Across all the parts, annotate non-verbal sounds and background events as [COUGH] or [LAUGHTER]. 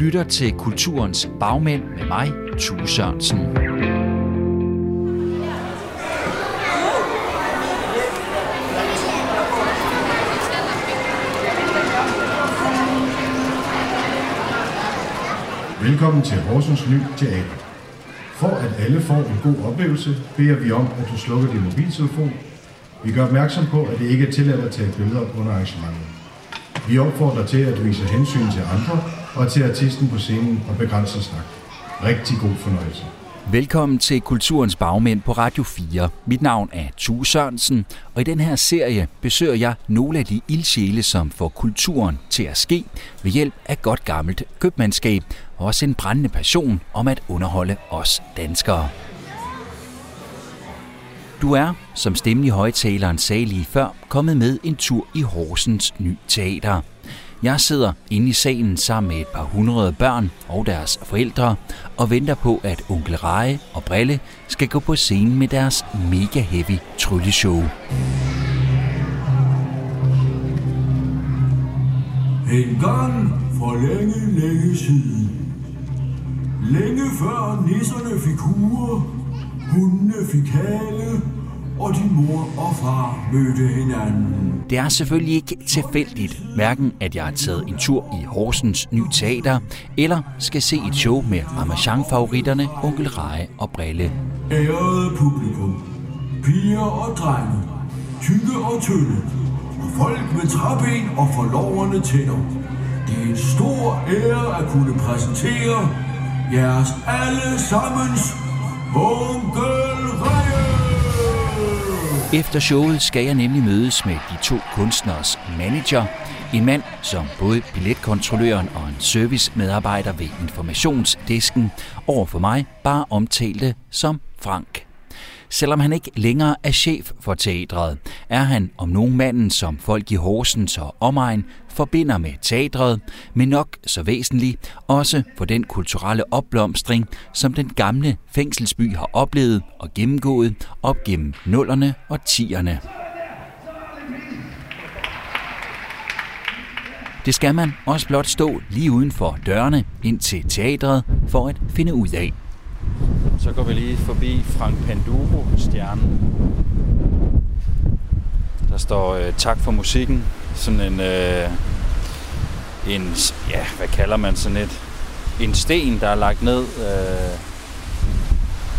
lytter til Kulturens Bagmænd med mig, Tue Sørensen. Velkommen til Horsens Ny Teater. For at alle får en god oplevelse, beder vi om, at du slukker din mobiltelefon. Vi gør opmærksom på, at det ikke er tilladt at tage billeder under arrangementet. Vi opfordrer til at vise hensyn til andre og til artisten på scenen og begrænset snak. Rigtig god fornøjelse. Velkommen til Kulturens Bagmænd på Radio 4. Mit navn er Tue Sørensen, og i den her serie besøger jeg nogle af de ildsjæle, som får kulturen til at ske ved hjælp af godt gammelt købmandskab og også en brændende passion om at underholde os danskere. Du er, som stemmen i højtaleren sagde lige før, kommet med en tur i Horsens Ny Teater. Jeg sidder inde i salen sammen med et par hundrede børn og deres forældre og venter på, at onkel Reje og Brille skal gå på scenen med deres mega heavy trylleshow. En gang for længe, længe siden. Længe før nisserne fik huer, hundene fik hale, og din mor og far mødte hinanden. Det er selvfølgelig ikke tilfældigt, hverken at jeg har taget en tur i Horsens Ny Teater, eller skal se et show med Ramachan-favoritterne Onkel Reje og Brille. Ærede publikum, piger og drenge, tykke og tynde, og folk med træben og forloverne tænder. Det er en stor ære at kunne præsentere jeres allesammens Onkel Reje! Efter showet skal jeg nemlig mødes med de to kunstners manager. En mand, som både billetkontrolløren og en servicemedarbejder ved informationsdisken over for mig bare omtalte som Frank. Selvom han ikke længere er chef for teatret, er han om nogen manden, som folk i Horsens og omegn forbinder med teatret, men nok så væsentligt også for den kulturelle opblomstring, som den gamle fængselsby har oplevet og gennemgået op gennem nullerne og tierne. Det skal man også blot stå lige uden for dørene ind til teatret for at finde ud af. Så går vi lige forbi Frank Panduro-stjernen. Der står øh, tak for musikken. Sådan en, øh, en, ja, hvad kalder man sådan et, en sten, der er lagt ned øh,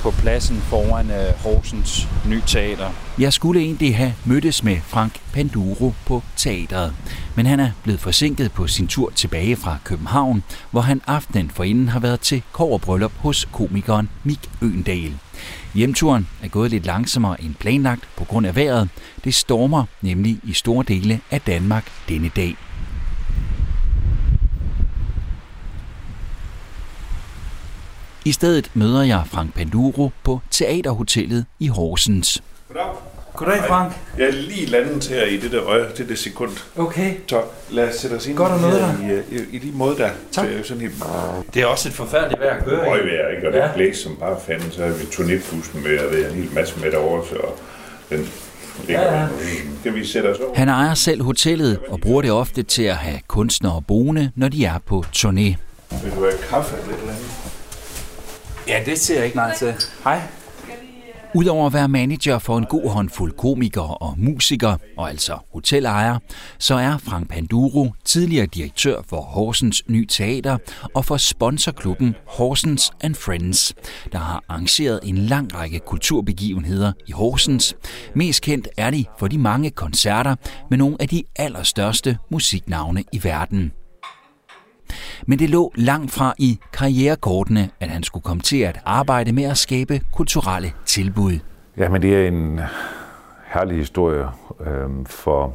på pladsen foran øh, Horsens Ny Teater. Jeg skulle egentlig have mødtes med Frank Panduro på teatret, men han er blevet forsinket på sin tur tilbage fra København, hvor han aftenen forinden har været til kårbryllup hos komikeren Mik Øendal. Hjemturen er gået lidt langsommere end planlagt på grund af vejret. Det stormer nemlig i store dele af Danmark denne dag. I stedet møder jeg Frank Panduro på Teaterhotellet i Horsens. Goddag. Goddag, Frank. Jeg er lige landet her i det der øje, det der sekund. Okay. Så lad os sætte os ind Godt at møde her i, i, i de måde der. Tak. Det er jo sådan helt Det er også et forfærdeligt vejr at køre i. røgvejr, ikke? Og det Ja. ja. blæs som bare fanden, så har vi turnébussen med, og det er en hel masse med derovre, så den Ja, ja. vi sætte os over? Han ejer selv hotellet og bruger det ofte til at have kunstnere boende, når de er på turné. Vil du have kaffe eller? Ja, det ser jeg ikke nej til. Hej. Udover at være manager for en god håndfuld komikere og musikere, og altså hotelejer, så er Frank Panduro tidligere direktør for Horsens Ny Teater og for sponsorklubben Horsens and Friends, der har arrangeret en lang række kulturbegivenheder i Horsens. Mest kendt er de for de mange koncerter med nogle af de allerstørste musiknavne i verden. Men det lå langt fra i karrierekortene, at han skulle komme til at arbejde med at skabe kulturelle tilbud. Ja, men det er en herlig historie, øh, for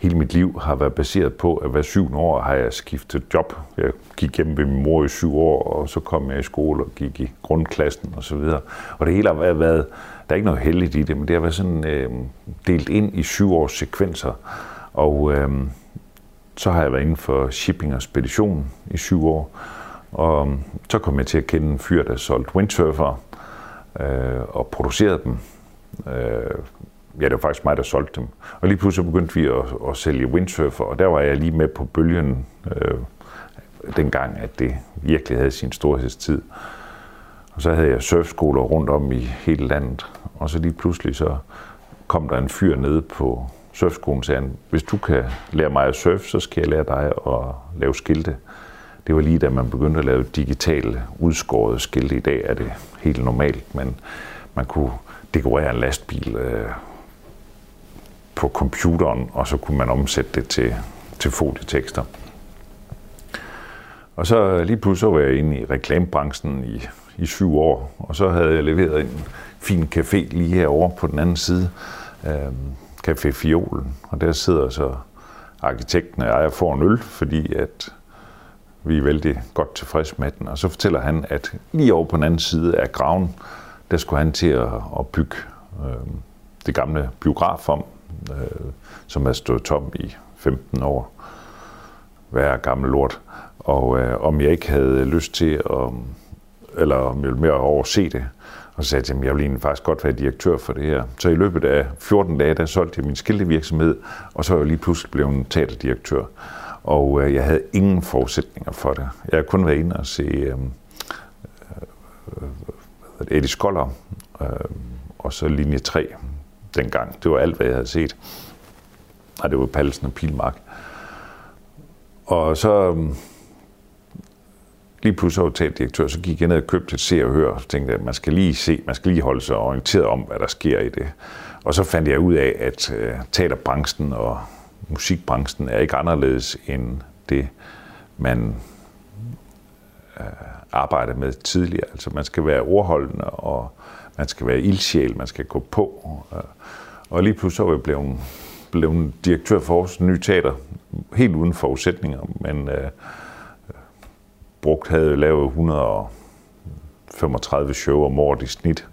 hele mit liv har været baseret på, at hver syvende år har jeg skiftet job. Jeg gik hjemme ved min mor i syv år, og så kom jeg i skole og gik i grundklassen og så videre. Og det hele har været, der er ikke noget heldigt i det, men det har været sådan øh, delt ind i syv års sekvenser. Og øh, så har jeg været inden for shipping og spedition i syv år. Og øhm, så kom jeg til at kende en fyr, der solgte windsurfer øh, og producerede dem. Øh, ja, det var faktisk mig, der solgte dem. Og lige pludselig begyndte vi at, at sælge windsurfer, og der var jeg lige med på bølgen. Øh, dengang, at det virkelig havde sin storhedstid. Og så havde jeg surfskoler rundt om i hele landet. Og så lige pludselig så kom der en fyr ned på surfskolen sagde han, hvis du kan lære mig at surfe, så skal jeg lære dig at lave skilte. Det var lige da man begyndte at lave digitale udskårede skilte. I dag er det helt normalt, men man kunne dekorere en lastbil øh, på computeren, og så kunne man omsætte det til, til folietekster. Og så lige pludselig var jeg inde i reklamebranchen i, i syv år, og så havde jeg leveret en fin café lige herovre på den anden side, øh, Café Fiolen, og der sidder så arkitekten og jeg får en øl, fordi at vi er vældig godt tilfredse med den. Og så fortæller han, at lige over på den anden side af graven, der skulle han til at, at bygge øh, det gamle biograf om, øh, som er stået tom i 15 år. Hver gammel lort. Og øh, om jeg ikke havde lyst til at, eller om jeg ville mere overse det, og så sagde jeg, at jeg vil egentlig faktisk godt være direktør for det her. Så i løbet af 14 dage, der solgte jeg min skiltevirksomhed, og så er jeg lige pludselig blevet en teaterdirektør. Og øh, jeg havde ingen forudsætninger for det. Jeg har kun været inde og se øh, øh, Eddie Skoller, øh, og så linje 3 dengang. Det var alt, hvad jeg havde set. Og det var Pallesen og Pilmark. Og så øh, lige pludselig hoteldirektør, så gik jeg ned og købte et se og hør, og tænkte, at man skal lige se, man skal lige holde sig orienteret om, hvad der sker i det. Og så fandt jeg ud af, at øh, teaterbranchen og musikbranchen er ikke anderledes end det, man øh, arbejder med tidligere. Altså man skal være ordholdende, og man skal være ildsjæl, man skal gå på. Øh, og lige pludselig var jeg blevet, blevet direktør for vores nye teater, helt uden forudsætninger, men øh, brugt havde lavet 135 show om året i snit.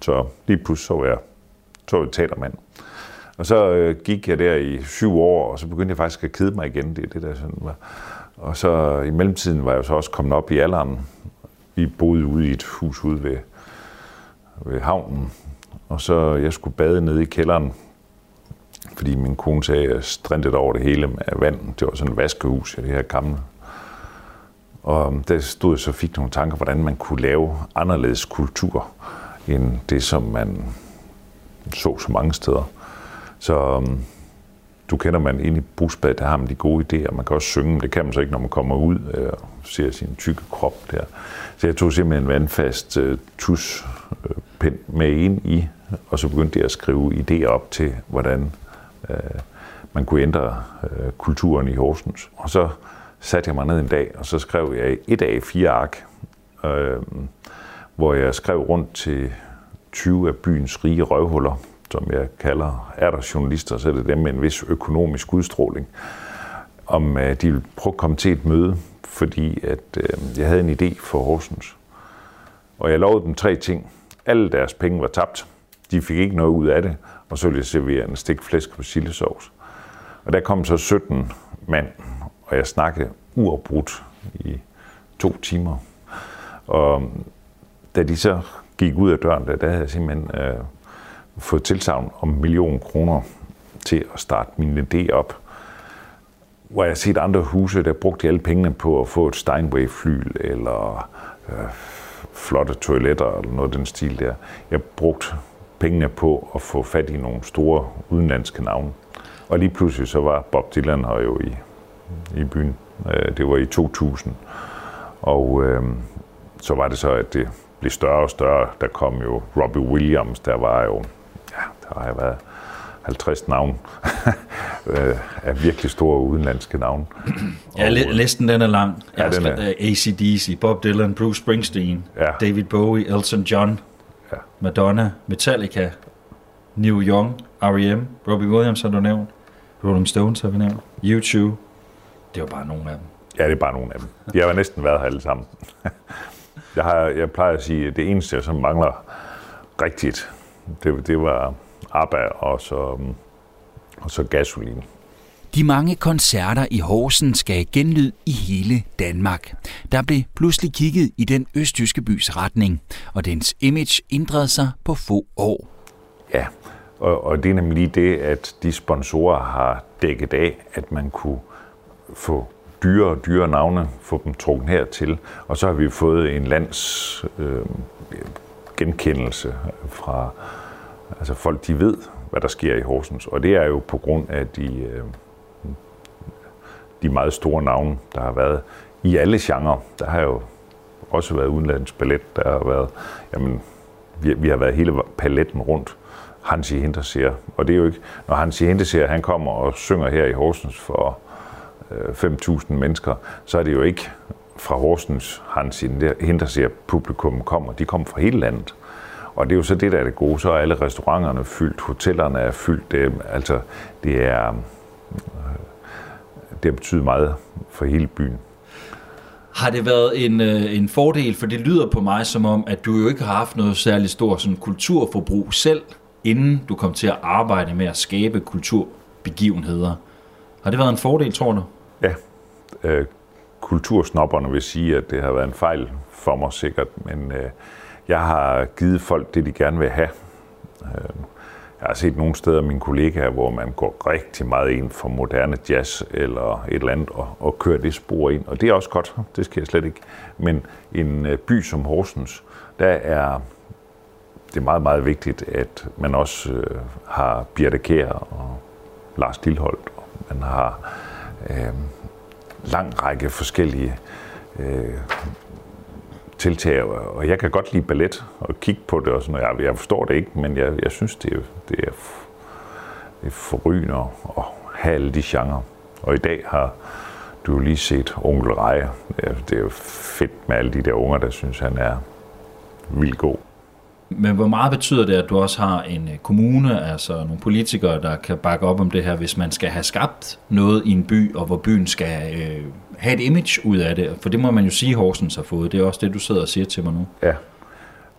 Så lige pludselig så var jeg, så var jeg teatermand. Og så øh, gik jeg der i syv år, og så begyndte jeg faktisk at kede mig igen. Det det, der sådan var. Og så i mellemtiden var jeg så også kommet op i alderen. Vi boede ude i et hus ude ved, ved havnen. Og så jeg skulle bade nede i kælderen, fordi min kone sagde, at jeg over det hele med vand. Det var sådan et vaskehus i det her gamle. Og der stod jeg så fik nogle tanker, hvordan man kunne lave anderledes kultur, end det, som man så så mange steder. Så øhm, du kender man ind i brusbad, der har man de gode idéer. Man kan også synge, det kan man så ikke, når man kommer ud og ser sin tykke krop der. Så jeg tog simpelthen en vandfast uh, tus øh, med ind i, og så begyndte jeg at skrive idéer op til, hvordan uh, man kunne ændre uh, kulturen i Horsens. Og så satte jeg mig ned en dag, og så skrev jeg et af fire ark, øh, hvor jeg skrev rundt til 20 af byens rige røvhuller, som jeg kalder, er der journalister, så er det dem med en vis økonomisk udstråling, om øh, de ville prøve at komme til et møde, fordi at øh, jeg havde en idé for Horsens. Og jeg lovede dem tre ting. Alle deres penge var tabt. De fik ikke noget ud af det, og så ville jeg servere en stik flæsk på sildesovs. Og der kom så 17 mand, og jeg snakkede uafbrudt i to timer. Og øhm, da de så gik ud af døren, der, der havde jeg simpelthen øh, fået tilsavn om en million kroner til at starte min idé op. Hvor jeg har set andre huse, der brugte alle pengene på at få et Steinway-fly eller øh, flotte toiletter, eller noget af den stil der. Jeg brugte pengene på at få fat i nogle store udenlandske navne. Og lige pludselig så var Bob Dylan her jo i, i byen. Øh, det var i 2000. Og øh, så var det så, at det blev større og større. Der kom jo Robbie Williams, der var jo, ja, der har jeg været 50 navn [LAUGHS] øh, af virkelig store udenlandske navn. Ja, og, listen den er lang. Ja, den er. ACDC, Bob Dylan, Bruce Springsteen, ja. David Bowie, Elton John, ja. Madonna, Metallica, Neil Young, R.E.M., Robbie Williams har du nævnt, Rolling Stones har vi nævnt, U2, det var bare nogle af dem. Ja, det er bare nogle af dem. De har næsten været her alle sammen. [LAUGHS] Jeg, har, jeg plejer at sige, at det eneste, som mangler rigtigt, det, det var ABBA og så, og så gasolin. De mange koncerter i Horsen skal genlyd i hele Danmark. Der blev pludselig kigget i den østtyske bys retning, og dens image ændrede sig på få år. Ja, og, og det er nemlig det, at de sponsorer har dækket af, at man kunne få dyre og dyre navne, få dem trukket hertil. Og så har vi fået en lands øh, genkendelse fra altså folk, de ved, hvad der sker i Horsens. Og det er jo på grund af de, øh, de meget store navne, der har været i alle genrer. Der har jo også været udenlandsk ballet, der har været, jamen, vi, vi har været hele paletten rundt. Hansi Hinterseer. Og det er jo ikke, når Hansi Hinterseer, han kommer og synger her i Horsens for 5.000 mennesker, så er det jo ikke fra Horsens Hans Hinterseer publikum kommer. De kommer fra hele landet. Og det er jo så det, der er det gode. Så er alle restauranterne fyldt, hotellerne er fyldt. Det, altså, det er, øh, det har betydet meget for hele byen. Har det været en, øh, en fordel, for det lyder på mig som om, at du jo ikke har haft noget særligt stort sådan, kulturforbrug selv, inden du kom til at arbejde med at skabe kulturbegivenheder. Har det været en fordel, tror du? Ja. Øh, kultursnopperne vil sige, at det har været en fejl for mig sikkert, men øh, jeg har givet folk det, de gerne vil have. Øh, jeg har set nogle steder af mine kollegaer, hvor man går rigtig meget ind for moderne jazz eller et eller andet, og, og kører det spor ind. Og det er også godt, det skal jeg slet ikke. Men en øh, by som Horsens, der er det er meget, meget vigtigt, at man også øh, har Birte Kjær og Lars Lilholdt. Og man har øh, lang række forskellige øh, tiltag, og jeg kan godt lide ballet og kigge på det og sådan noget. Jeg, jeg forstår det ikke, men jeg, jeg synes, det er, det er, det er forrygende at have alle de genrer. Og i dag har du lige set Onkel Reje. Det er, det er jo fedt med alle de der unger, der synes, han er vildt god. Men hvor meget betyder det, at du også har en øh, kommune, altså nogle politikere, der kan bakke op om det her, hvis man skal have skabt noget i en by, og hvor byen skal øh, have et image ud af det? For det må man jo sige, Horsens har fået. Det er også det, du sidder og siger til mig nu. Ja,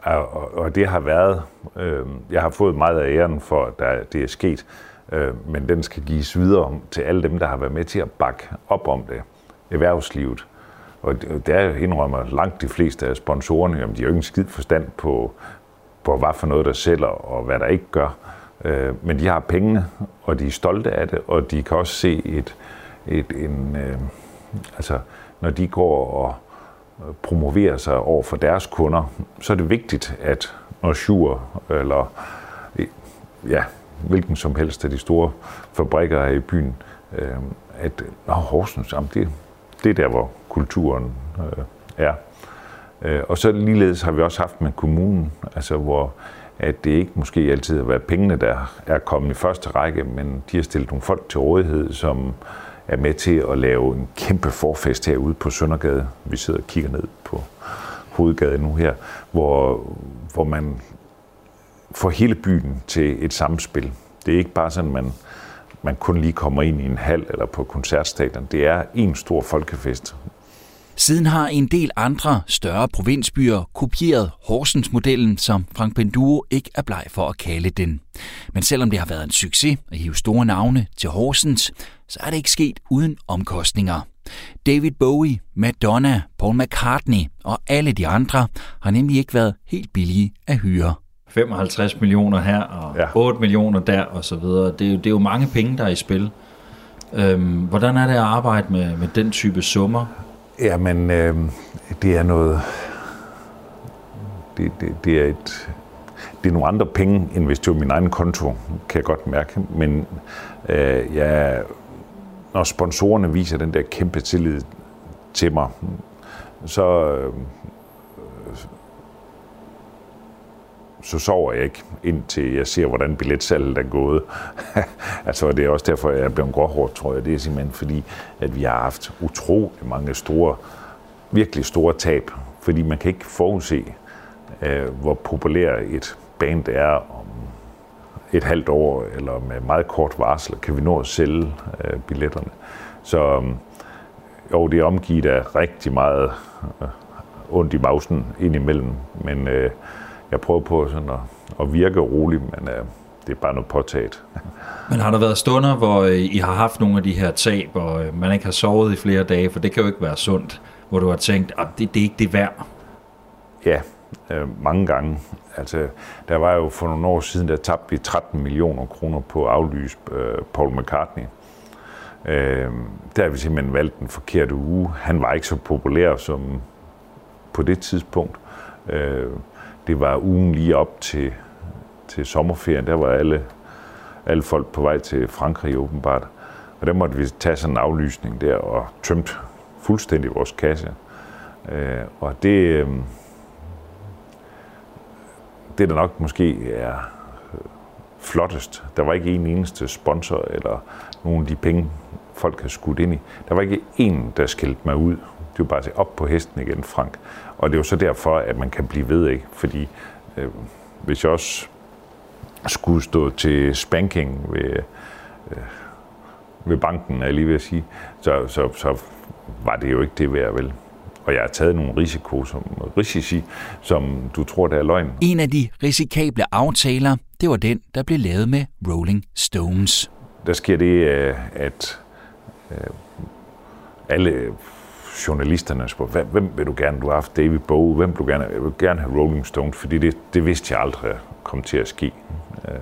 og, og det har været... Øh, jeg har fået meget af æren for, at det er sket, øh, men den skal gives videre til alle dem, der har været med til at bakke op om det. Erhvervslivet. Og der indrømmer langt de fleste af sponsorerne, jamen de har jo ikke en skid forstand på på hvad for noget, der sælger, og hvad der ikke gør. Øh, men de har pengene, og de er stolte af det, og de kan også se et, et en, øh, altså, når de går og øh, promoverer sig over for deres kunder, så er det vigtigt, at når Shure eller øh, ja, hvilken som helst af de store fabrikker er i byen, øh, at Nå, Horsens, jamen det, det er der, hvor kulturen øh, er. Øh, og så ligeledes har vi også haft med kommunen, altså hvor at det ikke måske altid har været pengene, der er kommet i første række, men de har stillet nogle folk til rådighed, som er med til at lave en kæmpe forfest herude på Søndergade. Vi sidder og kigger ned på hovedgaden nu her, hvor, hvor man får hele byen til et samspil. Det er ikke bare sådan, man, man kun lige kommer ind i en hal eller på koncertstadion. Det er en stor folkefest, Siden har en del andre større provinsbyer kopieret Horsens-modellen, som Frank Penduo ikke er bleg for at kalde den. Men selvom det har været en succes at hive store navne til Horsens, så er det ikke sket uden omkostninger. David Bowie, Madonna, Paul McCartney og alle de andre har nemlig ikke været helt billige at hyre. 55 millioner her og ja. 8 millioner der og så videre. Det er, jo, det er jo mange penge, der er i spil. Øhm, hvordan er det at arbejde med, med den type summer? Jamen, øh, det er noget... Det, det, det er et... Det er nogle andre penge, end hvis det var min egen konto, kan jeg godt mærke. Men øh, ja, når sponsorerne viser den der kæmpe tillid til mig, så, øh, så sover jeg ikke, indtil jeg ser, hvordan billetsalget er gået. [LAUGHS] altså, det er også derfor, jeg er blevet gråhård, tror jeg. Det er simpelthen fordi, at vi har haft utrolig mange store, virkelig store tab. Fordi man kan ikke forudse, øh, hvor populær et band er om et halvt år, eller med meget kort varsel, kan vi nå at sælge øh, billetterne. Så øh, jo, det er omgivet af rigtig meget øh, ondt i mausen indimellem, men øh, jeg prøver på sådan at, at virke rolig, men uh, det er bare noget påtaget. Men har der været stunder, hvor øh, I har haft nogle af de her tab, og øh, man ikke har sovet i flere dage, for det kan jo ikke være sundt, hvor du har tænkt, at det, det er ikke det værd? Ja, øh, mange gange. Altså, der var jo for nogle år siden, der tabte vi 13 millioner kroner på at aflyse øh, Paul McCartney. Øh, der har vi simpelthen valgt den forkerte uge. Han var ikke så populær som på det tidspunkt. Øh, det var ugen lige op til, til sommerferien. Der var alle, alle folk på vej til Frankrig åbenbart. Og der måtte vi tage sådan en aflysning der og tømte fuldstændig vores kasse. Øh, og det, øh, det der nok måske er øh, flottest, der var ikke en eneste sponsor eller nogen af de penge, folk har skudt ind i. Der var ikke en, der skældte mig ud. Det var bare til op på hesten igen, Frank. Og det er jo så derfor, at man kan blive ved, ikke? Fordi øh, hvis jeg også skulle stå til spanking ved, øh, ved banken, er jeg lige ved at sige, så, så, så var det jo ikke det værd, vel? Og jeg har taget nogle risiko, som, risici, som du tror, der er løgn. En af de risikable aftaler, det var den, der blev lavet med Rolling Stones. Der sker det, øh, at Øh, alle journalisterne spurgte, hvem vil du gerne? Du har haft David Bowie, hvem vil du gerne? Jeg vil gerne have Rolling Stones, fordi det, det vidste jeg aldrig kom til at ske. Øh,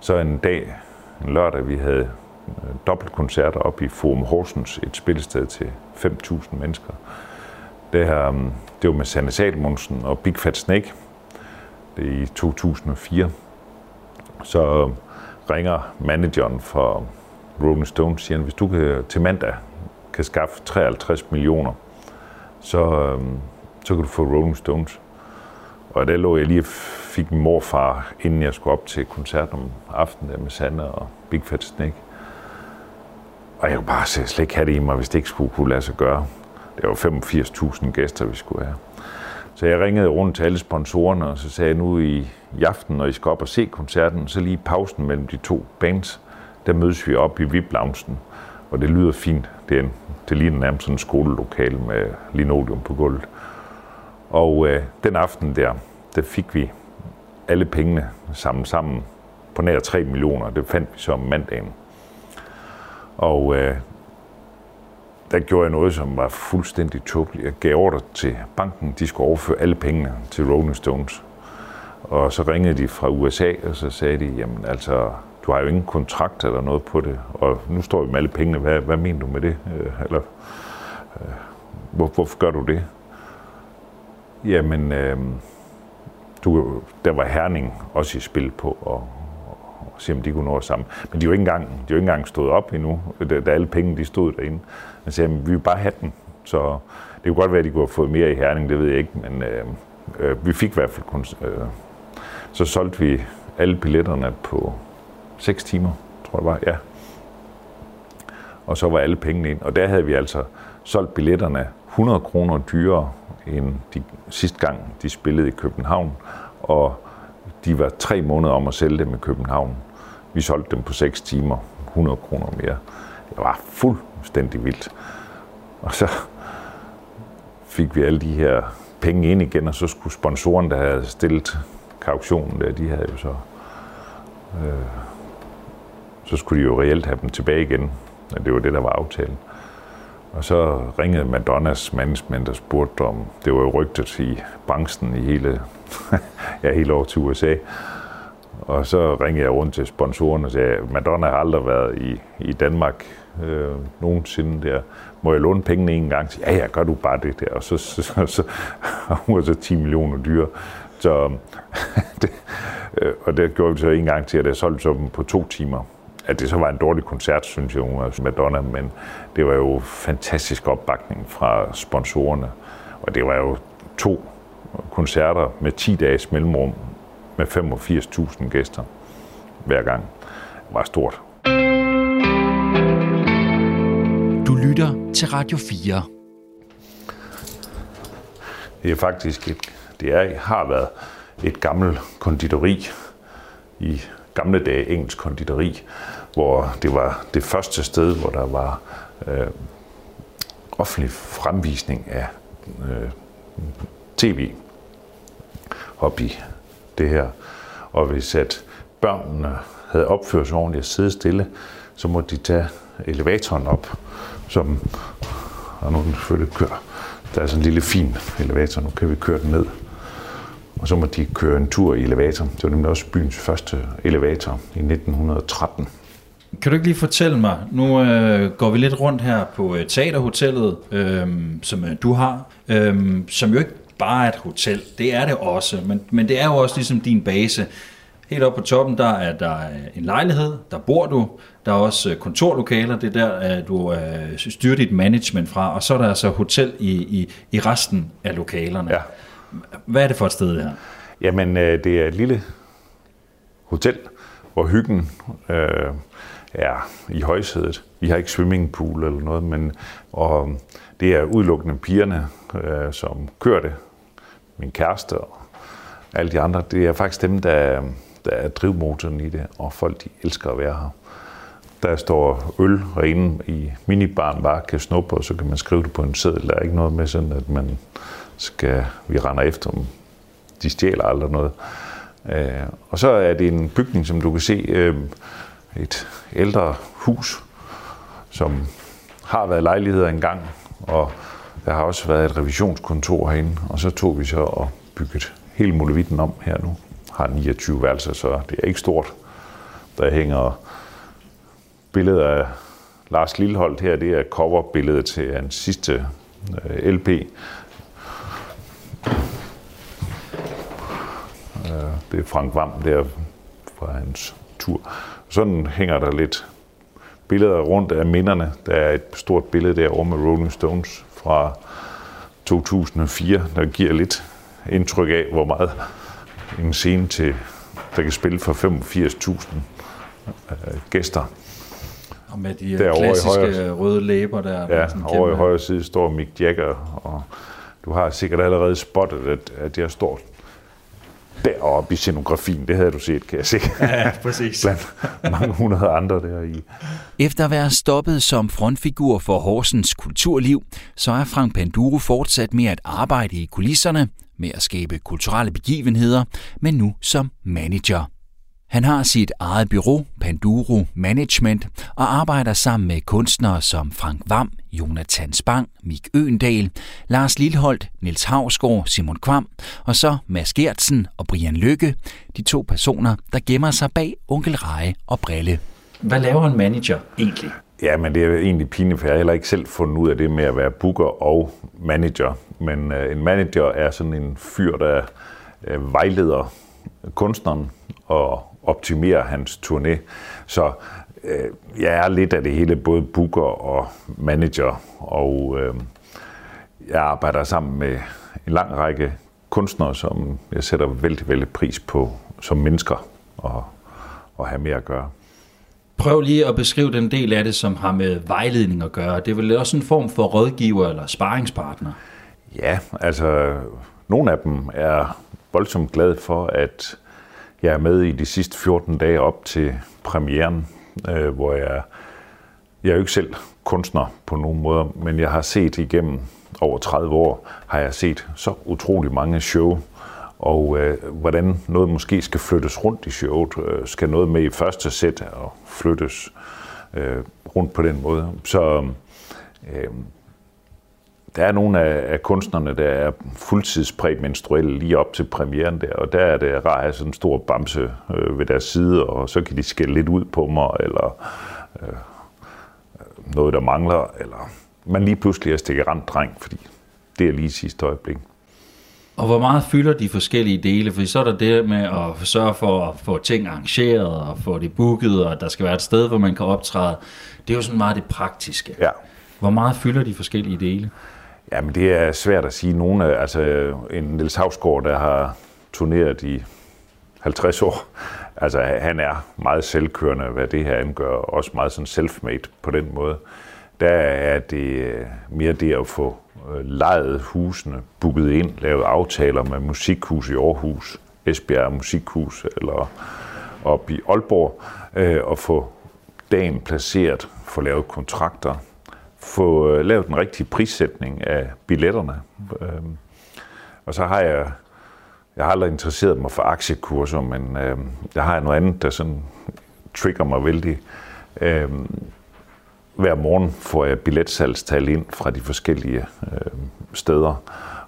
så en dag, en lørdag, vi havde øh, dobbeltkoncerter op i Forum Horsens, et spillested til 5.000 mennesker. Det, her, mm, det var med Sanne Salmonsen og Big Fat Snake. Det er i 2004. Så ringer manageren for Rolling Stones, siger at hvis du kan, til mandag kan skaffe 53 millioner, så, øh, så kan du få Rolling Stones. Og der lå jeg lige fik min morfar, inden jeg skulle op til koncert om aftenen der med Sanna og Big Fat Snake. Og jeg kunne bare slet ikke have det i mig, hvis det ikke skulle kunne lade sig gøre. Det var 85.000 gæster, vi skulle have. Så jeg ringede rundt til alle sponsorerne, og så sagde jeg nu i, i aften, når I skal op og se koncerten, så lige pausen mellem de to bands, der mødes vi op i vip og det lyder fint. Det, er en, det ligner nærmest sådan en skolelokale med linoleum på gulvet. Og øh, den aften der, der fik vi alle pengene sammen sammen på nær 3 millioner. Det fandt vi så om mandagen. Og øh, der gjorde jeg noget, som var fuldstændig tåbeligt. Jeg gav ordre til banken, de skulle overføre alle pengene til Rolling Stones. Og så ringede de fra USA, og så sagde de, jamen altså, du har jo ingen kontrakt eller noget på det, og nu står vi med alle pengene, hvad, hvad mener du med det? Øh, eller, øh, hvor, hvorfor gør du det? Jamen, øh, du, der var Herning også i spil på, og, og se om de kunne nå sammen. Men de er jo ikke engang, de er jo ikke engang stået op endnu, da, da alle pengene de stod derinde. Men sagde, vi vil bare have den. Så det kunne godt være, at de kunne have fået mere i Herning, det ved jeg ikke, men øh, øh, vi fik i hvert fald kun... Øh, så solgte vi alle billetterne på 6 timer, tror jeg var, ja. Og så var alle pengene ind. Og der havde vi altså solgt billetterne 100 kroner dyrere end de sidste gang, de spillede i København. Og de var tre måneder om at sælge dem i København. Vi solgte dem på 6 timer, 100 kroner mere. Det var fuldstændig vildt. Og så fik vi alle de her penge ind igen, og så skulle sponsoren, der havde stillet kautionen der, de havde jo så... Øh, så skulle de jo reelt have dem tilbage igen. Og det var det, der var aftalen. Og så ringede Madonnas management og spurgte om, det var jo rygtet i branchen i hele, [LAUGHS] ja, hele over til USA. Og så ringede jeg rundt til sponsorerne og sagde, Madonna har aldrig været i, i Danmark øh, nogensinde der. Må jeg låne pengene en gang? Så, ja, ja, gør du bare det der. Og så, så, så, så [LAUGHS] hun var så 10 millioner dyre. Så, [LAUGHS] det, øh, og det gjorde vi så en gang til, at jeg solgte dem på to timer. At det så var en dårlig koncert, synes jeg, hun Madonna, men det var jo fantastisk opbakning fra sponsorerne. Og det var jo to koncerter med 10 dages mellemrum med 85.000 gæster hver gang. Det var stort. Du lytter til Radio 4. Det er faktisk et, det er, har været et gammelt konditori i gamle dage, engelsk konditori, hvor det var det første sted, hvor der var øh, offentlig fremvisning af øh, tv op i det her. Og hvis at børnene havde opført sig ordentligt at sidde stille, så måtte de tage elevatoren op, som og nu den selvfølgelig kører. Der er sådan en lille fin elevator, nu kan vi køre den ned. Og så må de køre en tur i elevatoren. Det var nemlig også byens første elevator i 1913. Kan du ikke lige fortælle mig, nu øh, går vi lidt rundt her på øh, Teaterhotellet, øh, som øh, du har, øh, som jo ikke bare er et hotel, det er det også, men, men det er jo også ligesom din base. Helt oppe på toppen, der er der en lejlighed, der bor du, der er også øh, kontorlokaler, det er der, at du øh, styrer dit management fra, og så er der altså hotel i, i, i resten af lokalerne. Ja. Hvad er det for et sted her? Jamen, øh, det er et lille hotel, hvor hyggen øh, er i højsædet. Vi har ikke swimmingpool eller noget, men og øhm, det er udelukkende pigerne, øh, som kører det. Min kæreste og alle de andre. Det er faktisk dem, der, der er drivmotoren i det, og folk de elsker at være her. Der står øl, og inde i minibaren bare kan snuppe, og så kan man skrive det på en seddel. Der er ikke noget med sådan, at man skal, vi render efter dem. De stjæler aldrig noget. Øh, og så er det en bygning, som du kan se, øh, et ældre hus, som har været lejligheder engang, og der har også været et revisionskontor herinde, og så tog vi så og bygget hele muligheden om her nu. Har 29 værelser, så det er ikke stort. Der hænger billeder af Lars Lilleholdt her, det er coverbilledet til hans sidste øh, LP. Øh, det er Frank Vam der fra hans tur. Sådan hænger der lidt billeder rundt af minderne. Der er et stort billede derovre med Rolling Stones fra 2004, der giver lidt indtryk af, hvor meget en scene til, der kan spille for 85.000 øh, gæster. Og med de Derovre klassiske højre, røde læber der. Ja, der over kæmpe... i højre side står Mick Jagger, og du har sikkert allerede spottet, at, at jeg står deroppe i scenografien. Det havde du set, kan jeg se. Ja, præcis. Blandt mange hundrede andre der i. Efter at være stoppet som frontfigur for Horsens kulturliv, så er Frank Panduro fortsat med at arbejde i kulisserne, med at skabe kulturelle begivenheder, men nu som manager. Han har sit eget bureau, Panduro Management, og arbejder sammen med kunstnere som Frank Vam, Jonathan Spang, Mik Øendal, Lars Lilholdt, Niels Havsgaard, Simon Kvam, og så Mads Gertsen og Brian Lykke, de to personer, der gemmer sig bag Onkel Reje og Brille. Hvad laver en manager egentlig? Ja, men det er egentlig pinligt, for jeg har heller ikke selv fundet ud af det med at være booker og manager. Men øh, en manager er sådan en fyr, der øh, vejleder kunstneren og optimere hans turné. Så øh, jeg er lidt af det hele, både booker og manager, og øh, jeg arbejder sammen med en lang række kunstnere, som jeg sætter vældig, vældig pris på som mennesker og, og have mere at gøre. Prøv lige at beskrive den del af det, som har med vejledning at gøre. Det er vel også en form for rådgiver eller sparringspartner? Ja, altså nogle af dem er voldsomt glade for, at jeg er med i de sidste 14 dage op til premieren, øh, hvor jeg, jeg er jo ikke selv kunstner på nogen måde, men jeg har set igennem over 30 år, har jeg set så utrolig mange show, og øh, hvordan noget måske skal flyttes rundt i showet. Øh, skal noget med i første sæt og flyttes øh, rundt på den måde. Så øh, der er nogle af, af kunstnerne, der er fuldtidspræmenstruelle lige op til premieren der, og der er det rart at have sådan en stor bamse øh, ved deres side, og så kan de skælde lidt ud på mig, eller øh, noget, der mangler, eller man lige pludselig er stikkerant dreng, fordi det er lige sidste øjeblik. Og hvor meget fylder de forskellige dele? For så er der det med at sørge for at få ting arrangeret og få det booket, og der skal være et sted, hvor man kan optræde. Det er jo sådan meget det praktiske. Ja. Hvor meget fylder de forskellige dele? Jamen, det er svært at sige. Nogle, altså en Niels Havsgaard, der har turneret i 50 år, altså han er meget selvkørende, hvad det her angør, også meget sådan self-made på den måde. Der er det øh, mere det at få øh, lejet husene, booket ind, lavet aftaler med musikhus i Aarhus, Esbjerg Musikhus eller op i Aalborg, øh, og få dagen placeret, få lavet kontrakter, få øh, lavet den rigtige prissætning af billetterne. Øhm, og så har jeg, jeg har aldrig interesseret mig for aktiekurser, men øh, jeg har noget andet, der sådan trigger mig vældig. Øh, hver morgen får jeg billetsalgstal ind fra de forskellige øh, steder.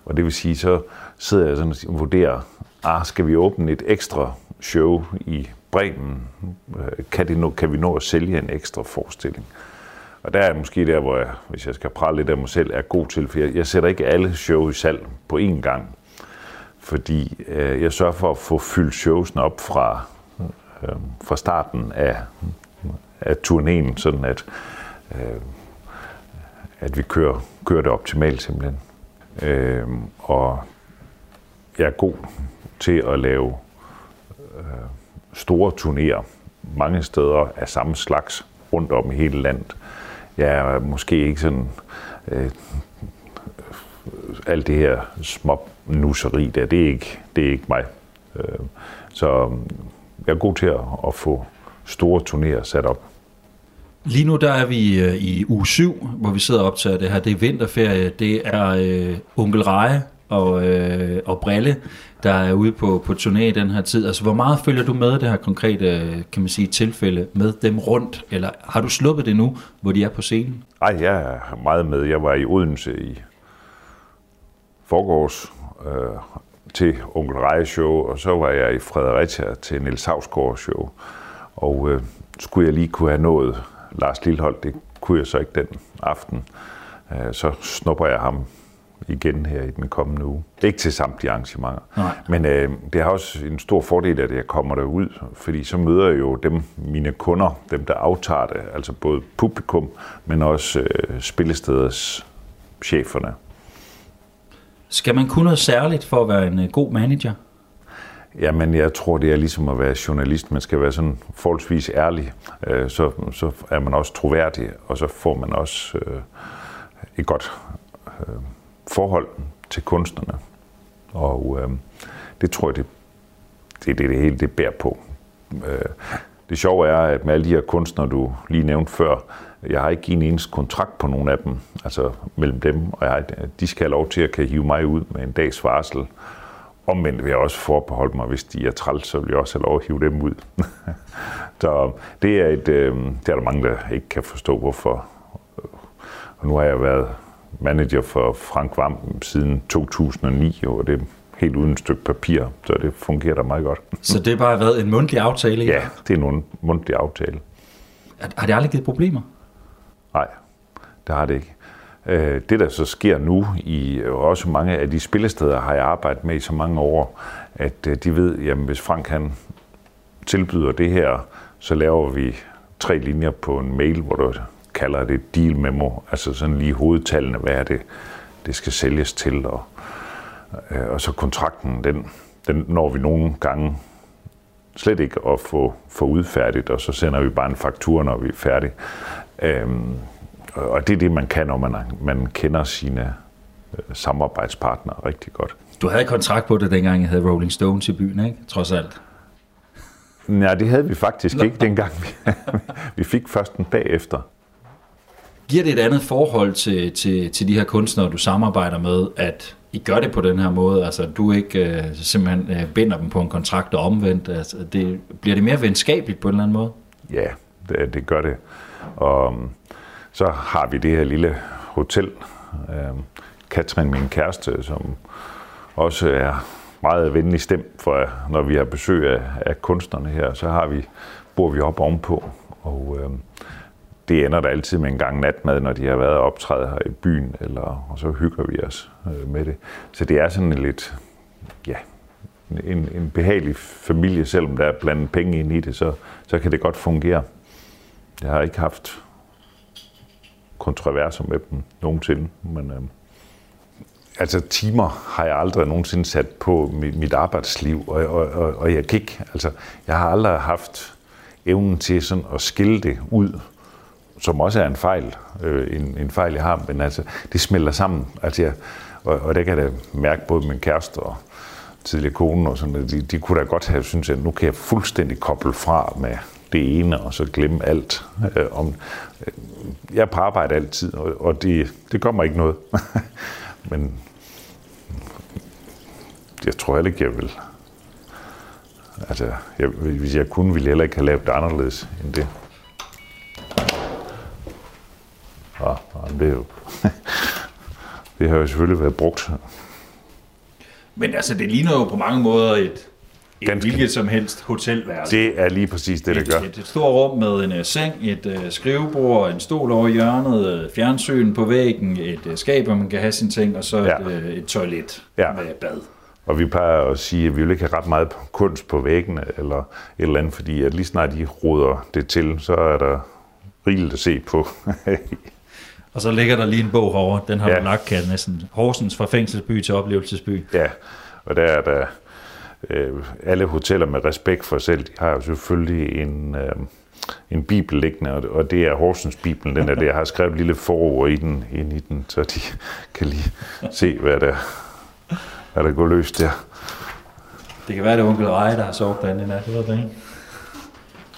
Og det vil sige, så sidder jeg sådan og vurderer, ah, skal vi åbne et ekstra show i Bremen, øh, kan, det nå, kan vi nå at sælge en ekstra forestilling? Og der er måske der, hvor jeg, hvis jeg skal prale lidt af mig selv, er god til, for jeg, jeg sætter ikke alle show i salg på én gang. Fordi øh, jeg sørger for at få fyldt showsene op fra, øh, fra starten af, af turnéen, sådan at, øh, at vi kører, kører det optimalt simpelthen. Øh, og jeg er god til at lave øh, store turnéer mange steder af samme slags rundt om i hele landet. Jeg er måske ikke sådan øh, alt det her småbnusseri der, det er ikke, det er ikke mig. Øh, så øhm, jeg er god til at, at få store turnéer sat op. Lige nu der er vi øh, i uge 7, hvor vi sidder og optager det her. Det er vinterferie. Det er øh, onkel Reje og, øh, og Brille, der er ude på, på turné i den her tid. Altså, hvor meget følger du med det her konkrete kan man sige, tilfælde med dem rundt? Eller har du sluppet det nu, hvor de er på scenen? Nej, jeg er meget med. Jeg var i Odense i forgårs øh, til Onkel Reje show, og så var jeg i Fredericia til Niels Havsgaard show. Og øh, skulle jeg lige kunne have nået Lars Lillehold, det kunne jeg så ikke den aften. Øh, så snupper jeg ham igen her i den kommende uge. Ikke til samtlige arrangementer. Nej. Men øh, det har også en stor fordel, at jeg kommer derud, fordi så møder jeg jo dem, mine kunder, dem der aftager det, altså både publikum, men også øh, spillesteders cheferne. Skal man kunne noget særligt for at være en øh, god manager? Jamen, jeg tror, det er ligesom at være journalist. Man skal være sådan forholdsvis ærlig. Øh, så, så er man også troværdig, og så får man også øh, et godt øh, forhold til kunstnerne. Og øh, det tror jeg, det, det er det, det hele det bærer på. Øh, det sjove er, at med alle de her kunstnere, du lige nævnte før, jeg har ikke en eneste kontrakt på nogen af dem, altså mellem dem, og jeg, de skal have lov til at kan hive mig ud med en dags varsel. Omvendt vil jeg også forbeholde mig, hvis de er træls, så vil jeg også have lov at hive dem ud. [LAUGHS] så øhm, det er, et, øh, det er der mange, der ikke kan forstå, hvorfor. Og nu har jeg været manager for Frank Vam siden 2009, og det er helt uden et stykke papir, så det fungerer da meget godt. Så det har bare været en mundtlig aftale? Ja, det er en mundtlig aftale. Har det aldrig givet problemer? Nej, det har det ikke. Øh, det, der så sker nu, i også mange af de spillesteder, har jeg arbejdet med i så mange år, at øh, de ved, at hvis Frank han tilbyder det her, så laver vi tre linjer på en mail, hvor du kalder det deal memo, altså sådan lige hovedtallene, hvad er det, det skal sælges til, og, øh, og så kontrakten, den, den når vi nogle gange slet ikke at få, få udfærdigt, og så sender vi bare en faktur, når vi er færdige. Øhm, og det er det, man kan, når man, man kender sine øh, samarbejdspartnere rigtig godt. Du havde kontrakt på det, dengang jeg havde Rolling Stones i byen, ikke? Trods alt. Nej, det havde vi faktisk ikke dengang. [LAUGHS] Vi, vi fik først en bagefter. Giver det et andet forhold til, til, til de her kunstnere, du samarbejder med, at I gør det på den her måde? Altså, du ikke øh, simpelthen øh, binder dem på en kontrakt og omvendt. Altså, det, bliver det mere venskabeligt på en eller anden måde? Ja, det, det gør det. Og um, så har vi det her lille hotel. Um, øh, Katrin, min kæreste, som også er meget venlig stemt for, når vi har besøg af, af kunstnerne her, så har vi, bor vi op ovenpå. Og øh, det ender der altid med en gang natmad, når de har været optræde her i byen, eller, og så hygger vi os øh, med det. Så det er sådan en lidt, ja, en, en behagelig familie, selvom der er blandet penge ind i det, så, så kan det godt fungere. Jeg har ikke haft kontroverser med dem nogensinde, men øh, altså timer har jeg aldrig nogensinde sat på mit, mit arbejdsliv, og, og, og, og jeg kan ikke, altså jeg har aldrig haft evnen til sådan at skille det ud, som også er en fejl, øh, en, en fejl jeg har, men altså det smelter sammen, altså jeg, og, og det kan jeg da mærke både min kæreste og tidligere kone og sådan, de, de kunne da godt have synes, at nu kan jeg fuldstændig koble fra med det ene, og så glemme alt øh, om... Øh, jeg er på arbejde altid, og, og det, det kommer ikke noget. [LAUGHS] Men jeg tror heller ikke, jeg vil... Altså, jeg, hvis jeg kunne, ville jeg heller ikke have lavet det anderledes end det. Ja, det er jo... [LAUGHS] det har jo selvfølgelig været brugt. Men altså, det ligner jo på mange måder et, et hvilket som helst hotelværelse. Det er lige præcis det, det gør. Et, et stort rum med en uh, seng, et uh, skrivebord, en stol over hjørnet, uh, fjernsyn på væggen, et uh, skab, hvor man kan have sine ting, og så ja. et, uh, et toilet ja. med bad. Og vi plejer at sige, at vi vil ikke have ret meget kunst på væggene, eller et eller andet, fordi at lige snart de roder det til, så er der rigeligt at se på. [LAUGHS] og så ligger der lige en bog herovre, den har ja. du nok kaldt næsten Horsens fra fængselsby til oplevelsesby. Ja, og der er der øh, alle hoteller med respekt for selv, de har jo selvfølgelig en, øh, en bibel liggende, og det er Horsens Bibelen, den er der. Jeg har skrevet et lille forord i den, ind i den, så de kan lige se, hvad der, hvad der går løs der. Det kan være, det er onkel Rej, der har sovet derinde i nat, det ved det ikke.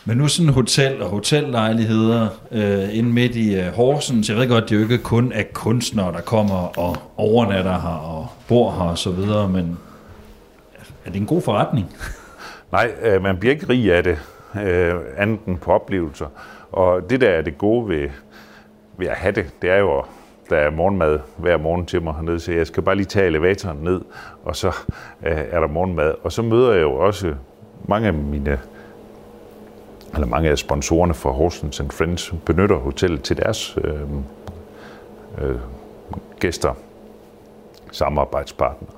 Men nu sådan hotel og hotellejligheder øh, inde midt i øh, Horsens. Jeg ved godt, det er jo ikke kun af kunstnere, der kommer og overnatter her og bor her og så videre, men er det en god forretning? Nej, øh, man bliver ikke rig af det, øh, andet end på oplevelser. Og det der er det gode ved, ved at have det, det er jo, at der er morgenmad hver morgen til mig hernede, så jeg skal bare lige tage elevatoren ned, og så øh, er der morgenmad. Og så møder jeg jo også mange af mine eller mange af sponsorerne for Horsens and Friends benytter hotellet til deres øh, øh, gæster, samarbejdspartnere.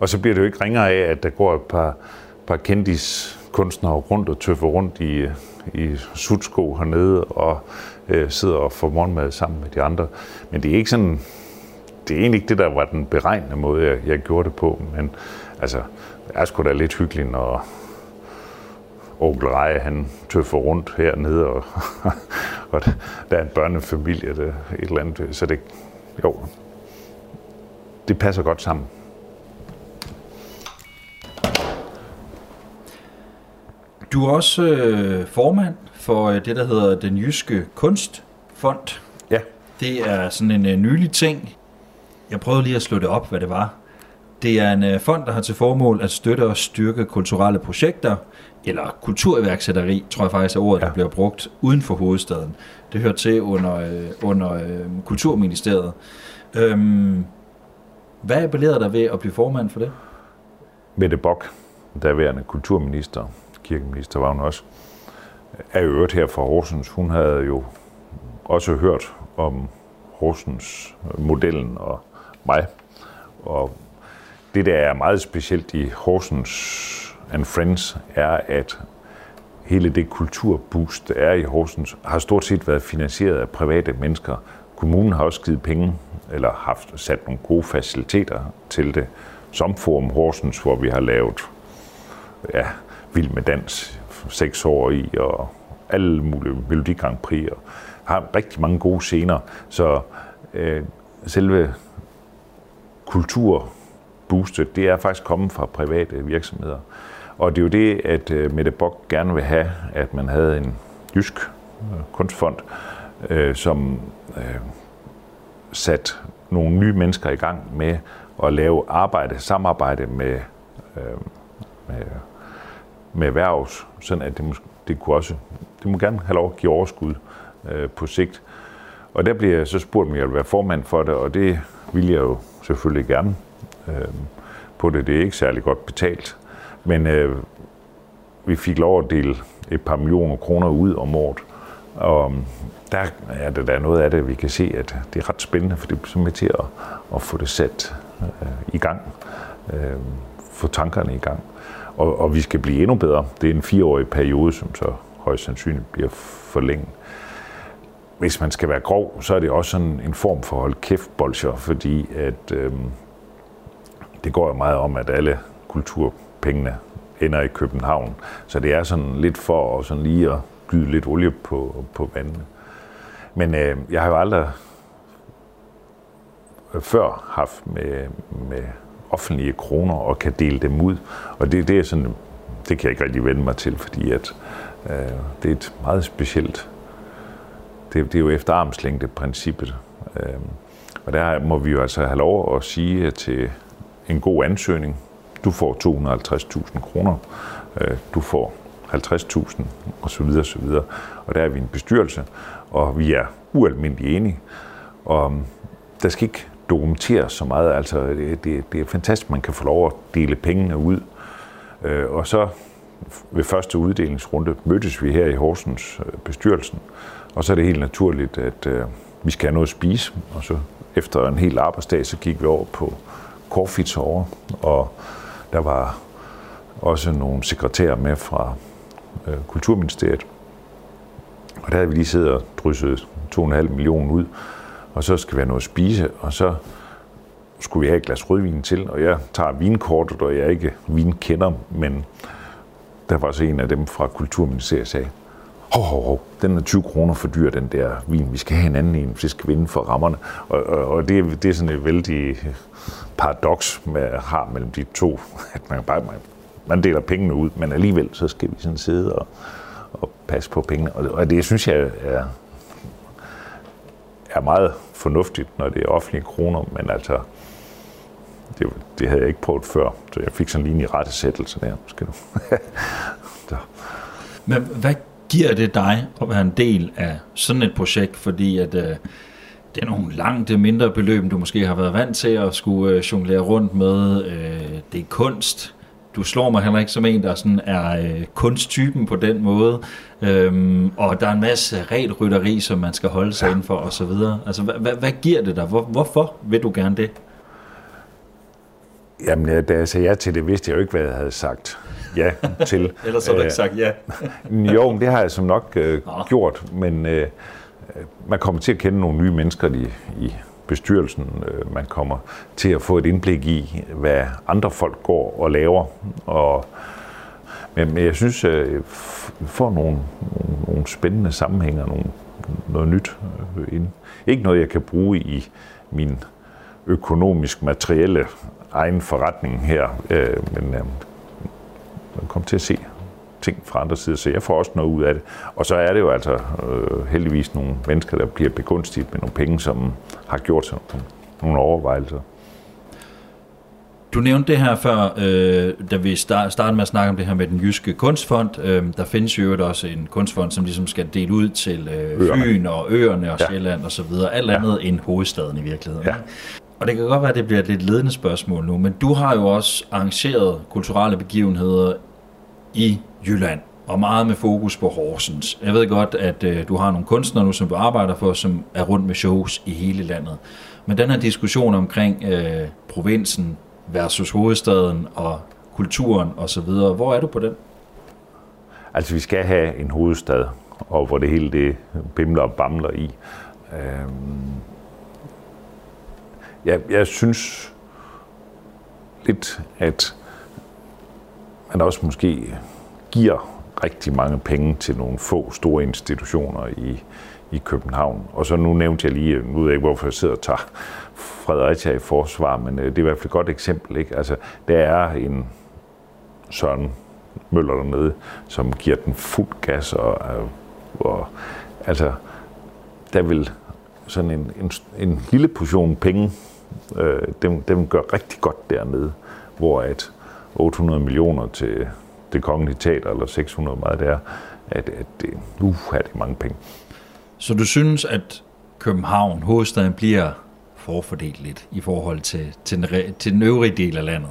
Og så bliver det jo ikke ringere af, at der går et par, par kendis kunstnere rundt og tøffer rundt i, i sudsko hernede og øh, sidder og får morgenmad sammen med de andre. Men det er ikke sådan, det er egentlig ikke det, der var den beregnende måde, jeg, jeg gjorde det på. Men altså, det er sgu da lidt hyggeligt, når onkel Reje, han tøffer rundt hernede, og, [LAUGHS] og der er en børnefamilie, der, et eller andet. Så det, jo, det passer godt sammen. Du er også øh, formand for øh, det, der hedder Den Jyske Kunstfond. Ja. Det er sådan en øh, nylig ting. Jeg prøvede lige at slå det op, hvad det var. Det er en øh, fond, der har til formål at støtte og styrke kulturelle projekter, eller kulturiværksætteri, tror jeg faktisk er ordet, ja. der bliver brugt uden for hovedstaden. Det hører til under, øh, under øh, Kulturministeriet. Øhm, hvad appellerede der ved at blive formand for det? Mette Bock, daværende kulturminister, kirkeminister var hun også, er jo øvrigt her fra Horsens. Hun havde jo også hørt om Horsens-modellen og mig. Og det, der er meget specielt i Horsens and Friends, er, at hele det kulturboost, der er i Horsens, har stort set været finansieret af private mennesker. Kommunen har også givet penge, eller haft sat nogle gode faciliteter til det, som Forum Horsens, hvor vi har lavet ja, Vild med Dans seks år i, og alle mulige Melodi Grand Prix, og har rigtig mange gode scener. Så øh, selve boostet, det er faktisk kommet fra private virksomheder. Og det er jo det, at øh, Mette Bock gerne vil have, at man havde en jysk øh, kunstfond, øh, som øh, sat nogle nye mennesker i gang med at lave arbejde, samarbejde med, øh, med, med erhvervs, sådan at det, må, det kunne også, det må gerne have lov at give overskud øh, på sigt. Og der bliver jeg så spurgt, om jeg vil være formand for det, og det vil jeg jo selvfølgelig gerne øh, på det. Det er ikke særlig godt betalt, men øh, vi fik lov at dele et par millioner kroner ud om året. Og um, der er det der noget af det, vi kan se, at det er ret spændende, for det er med til at, at få det sat øh, i gang. Øh, få tankerne i gang. Og, og vi skal blive endnu bedre. Det er en fireårig periode, som så højst sandsynligt bliver forlænget. Hvis man skal være grov, så er det også sådan en form for hold kæft bolcher, fordi at, øh, det går jo meget om, at alle kulturpengene ender i København. Så det er sådan lidt for at sådan lige at gyde lidt olie på, på vandene. Men øh, jeg har jo aldrig før haft med, med offentlige kroner og kan dele dem ud. Og det, det er sådan, det kan jeg ikke rigtig vende mig til, fordi at, øh, det er et meget specielt, det, det er jo efter armslængde princippet. Øh, og der må vi jo altså have lov at sige til en god ansøgning, du får 250.000 kroner, øh, du får 50.000 og så videre, så videre. Og der er vi en bestyrelse, og vi er ualmindelig enige. Og um, der skal ikke dokumenteres så meget. Altså, det, det, det er fantastisk, man kan få lov at dele pengene ud. Øh, og så ved første uddelingsrunde mødtes vi her i Horsens øh, bestyrelsen, og så er det helt naturligt, at vi skal have noget at spise, og så efter en hel arbejdsdag, så gik vi over på Corfits over, og der var også nogle sekretærer med fra øh, Kulturministeriet. Og der havde vi lige siddet og drysset 2,5 millioner ud, og så skal vi have noget at spise, og så skulle vi have et glas rødvin til, og jeg tager vinkortet, og jeg er ikke vinkender, men der var så en af dem fra Kulturministeriet, sagde, hov, hov, hov, den er 20 kroner for dyr, den der vin. Vi skal have en anden en, hvis vi skal vinde for rammerne. Og, og, og det, det er sådan et vældig paradoks, man har mellem de to, at man bare man deler pengene ud, men alligevel så skal vi sådan sidde og, og passe på pengene. Og, og det synes jeg er, er meget fornuftigt, når det er offentlige kroner, men altså, det, det havde jeg ikke prøvet før, så jeg fik sådan lige en rette sættelse der. Skal [LAUGHS] du. så. Men hvad giver det dig at være en del af sådan et projekt, fordi at øh, det er nogle langt mindre beløb, du måske har været vant til at skulle øh, jonglere rundt med. Øh, det er kunst. Du slår mig heller ikke som en, der sådan er øh, kunsttypen på den måde. Øhm, og der er en masse rytteri, som man skal holde sig ja. indenfor osv. Altså, hvad, hvad, hvad giver det dig? Hvor, hvorfor vil du gerne det? Jamen, da jeg sagde ja til det, vidste jeg jo ikke, hvad jeg havde sagt ja til. [LAUGHS] Ellers har du ikke sagt ja. [LAUGHS] jo, det har jeg som nok øh, gjort, men øh, man kommer til at kende nogle nye mennesker i, i bestyrelsen. Øh, man kommer til at få et indblik i, hvad andre folk går og laver. Og, men, men jeg synes, at øh, jeg får nogle, nogle, nogle spændende sammenhænge, nogle, noget nyt øh, ind. Ikke noget, jeg kan bruge i min økonomisk materielle egen forretning her, øh, men øh, man kommer til at se ting fra andre sider, så jeg får også noget ud af det. Og så er det jo altså øh, heldigvis nogle mennesker, der bliver begunstiget med nogle penge, som har gjort sig nogle overvejelser. Du nævnte det her før, øh, da vi start, startede med at snakke om det her med den jyske kunstfond. Øh, der findes jo også en kunstfond, som ligesom skal dele ud til øh, Fyn og øerne og ja. Sjælland og så videre. Alt andet ja. end hovedstaden i virkeligheden. Ja. Og det kan godt være, at det bliver et lidt ledende spørgsmål nu, men du har jo også arrangeret kulturelle begivenheder i Jylland, og meget med fokus på Horsens. Jeg ved godt, at øh, du har nogle kunstnere nu, som du arbejder for, som er rundt med shows i hele landet. Men den her diskussion omkring øh, provinsen versus hovedstaden og kulturen osv., hvor er du på den? Altså, vi skal have en hovedstad, og hvor det hele det bimler og bamler i. Øhm, jeg, jeg synes lidt, at man også måske giver rigtig mange penge til nogle få store institutioner i, i København. Og så nu nævnte jeg lige, nu ved jeg ikke, hvorfor jeg sidder og tager Fredericia i forsvar, men øh, det er i hvert fald et godt eksempel. Ikke? Altså, der er en Søren Møller dernede, som giver den fuld gas, og, øh, og altså, der vil sådan en, en, en lille portion penge, øh, dem, dem gør rigtig godt dernede, hvor at 800 millioner til det kongelige teater, eller 600 meget det er, at, at det, uh, er det mange penge. Så du synes, at København, hovedstaden, bliver forfordelt lidt i forhold til, til, den, til den øvrige del af landet?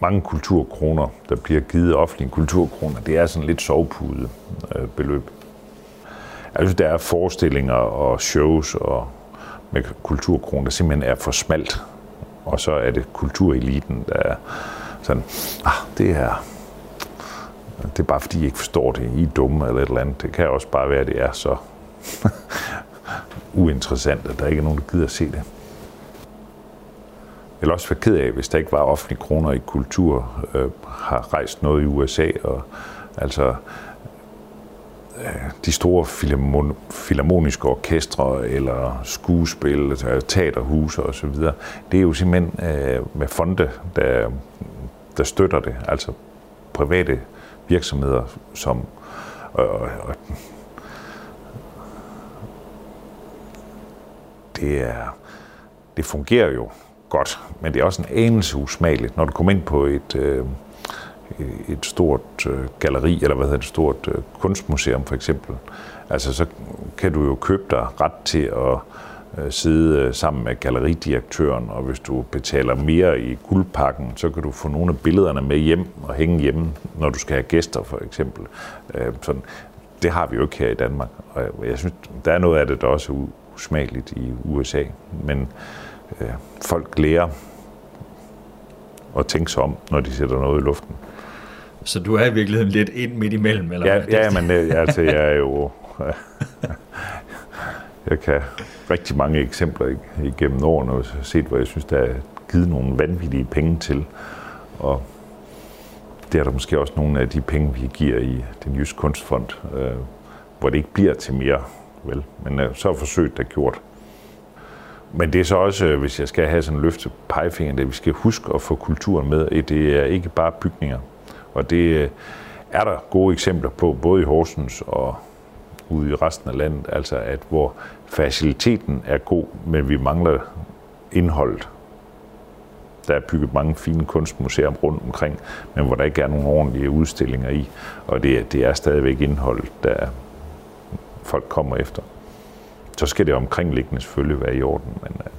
Mange kulturkroner, der bliver givet offentlige kulturkroner, det er sådan lidt sovepude øh, beløb. Jeg synes, der er forestillinger og shows og med kulturkroner, der simpelthen er for smalt. Og så er det kultureliten, der er sådan, ah, det er, det er bare fordi, I ikke forstår det. I er dumme eller et eller andet. Det kan også bare være, at det er så [LAUGHS] uinteressant, at der ikke er nogen, der gider at se det. Jeg vil også være ked af, hvis der ikke var offentlige kroner i kultur, øh, har rejst noget i USA, og altså Øh, de store filharmoniske orkestre, eller skuespil, altså teaterhuse osv., det er jo simpelthen øh, med fonde, der der støtter det, altså private virksomheder, som og, og, og, det er det fungerer jo godt, men det er også en anelse usmageligt, når du kommer ind på et, øh, et stort øh, galeri, eller hvad hedder det, et stort øh, kunstmuseum for eksempel. Altså så kan du jo købe dig ret til at øh, sidde sammen med galleridirektøren, og hvis du betaler mere i guldpakken, så kan du få nogle af billederne med hjem og hænge hjemme, når du skal have gæster for eksempel. Sådan, det har vi jo ikke her i Danmark, og jeg synes, der er noget af det, der også er usmageligt i USA, men øh, folk lærer at tænke sig om, når de sætter noget i luften. Så du er i virkeligheden lidt ind midt imellem? Eller ja, ja, men altså, jeg er jo... jeg kan rigtig mange eksempler igennem årene og set, hvor jeg synes, der er givet nogle vanvittige penge til. Og det er der måske også nogle af de penge, vi giver i den jyske kunstfond, øh, hvor det ikke bliver til mere, vel? Men øh, så er forsøget der gjort. Men det er så også, øh, hvis jeg skal have sådan en løfte pegefinger, det vi skal huske at få kulturen med. Det er ikke bare bygninger. Og det øh, er der gode eksempler på, både i Horsens og ude i resten af landet, altså at hvor faciliteten er god, men vi mangler indholdet. Der er bygget mange fine kunstmuseer rundt omkring, men hvor der ikke er nogen ordentlige udstillinger i, og det, det er stadigvæk indhold, der folk kommer efter. Så skal det omkringliggende selvfølgelig være i orden, men øh,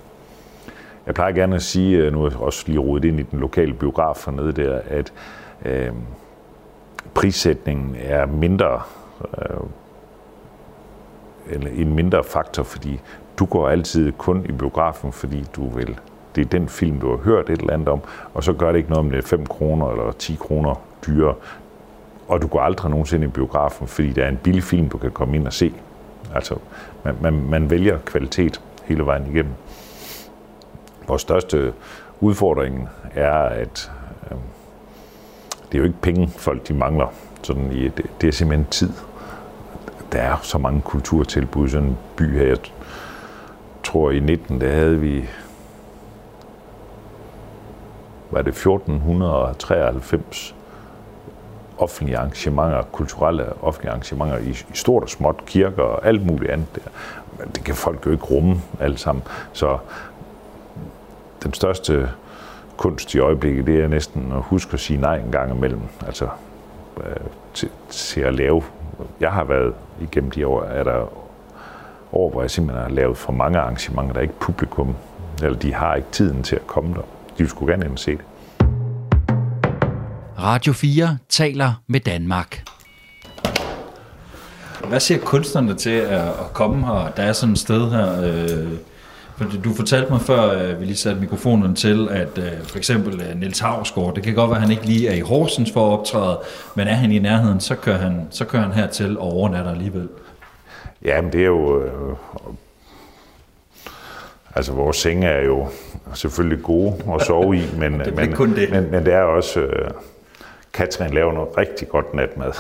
jeg plejer gerne at sige, øh, nu er jeg også lige rodet ind i den lokale biograf hernede der, at Øhm, prissætningen er mindre øh, eller en mindre faktor, fordi du går altid kun i biografen, fordi du vil. Det er den film, du har hørt et eller andet om, og så gør det ikke noget, om det er 5 kroner eller 10 kroner dyrere. Og du går aldrig nogensinde i biografen, fordi det er en billig film, du kan komme ind og se. Altså, man, man, man vælger kvalitet hele vejen igennem. Vores største udfordring er, at øh, det er jo ikke penge, folk de mangler. Sådan i, det, det er simpelthen tid der er så mange kulturtilbud i sådan en by her. Jeg tror, i 19, der havde vi var det 1493 offentlige arrangementer, kulturelle offentlige arrangementer i, i stort og småt, kirker og alt muligt andet der. Men det kan folk jo ikke rumme alle sammen. Så den største kunst i øjeblikket, det er næsten at huske at sige nej en gang imellem. Altså øh, til, til at lave jeg har været igennem de år, er der år, hvor jeg simpelthen har lavet for mange arrangementer, der er ikke publikum, eller de har ikke tiden til at komme der. De skulle gerne se det. Radio 4 taler med Danmark. Hvad siger kunstnerne til at komme her? Der er sådan et sted her, øh, du fortalte mig før, at vi lige satte mikrofonen til, at uh, for eksempel uh, Niels Havsgaard, det kan godt være, at han ikke lige er i Horsens for at optræde, men er han i nærheden, så kører han, så kører han hertil og overnatter alligevel. Ja, men det er jo... Øh, altså, vores senge er jo selvfølgelig gode at sove i, men, [LAUGHS] det men, kun det. men, men det er også... Øh, Katrin laver noget rigtig godt natmad.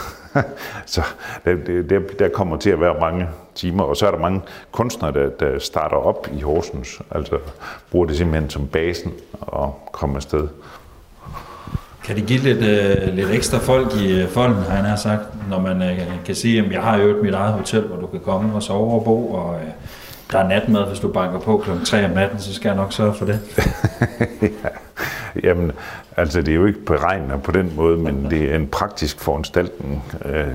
[LAUGHS] så det, det, der kommer til at være mange timer. Og så er der mange kunstnere, der, der starter op i Horsens. Altså bruger det simpelthen som basen og kommer afsted. Kan det give lidt, øh, lidt ekstra folk i øh, folden, har han sagt, når man øh, kan sige, at jeg har jo mit eget hotel, hvor du kan komme og sove og bo, og øh, der er natmad, hvis du banker på kl. 3 om natten, så skal jeg nok sørge for det. [LAUGHS] [LAUGHS] ja. Jamen, altså det er jo ikke beregnet på den måde, men det er en praktisk foranstaltning øh,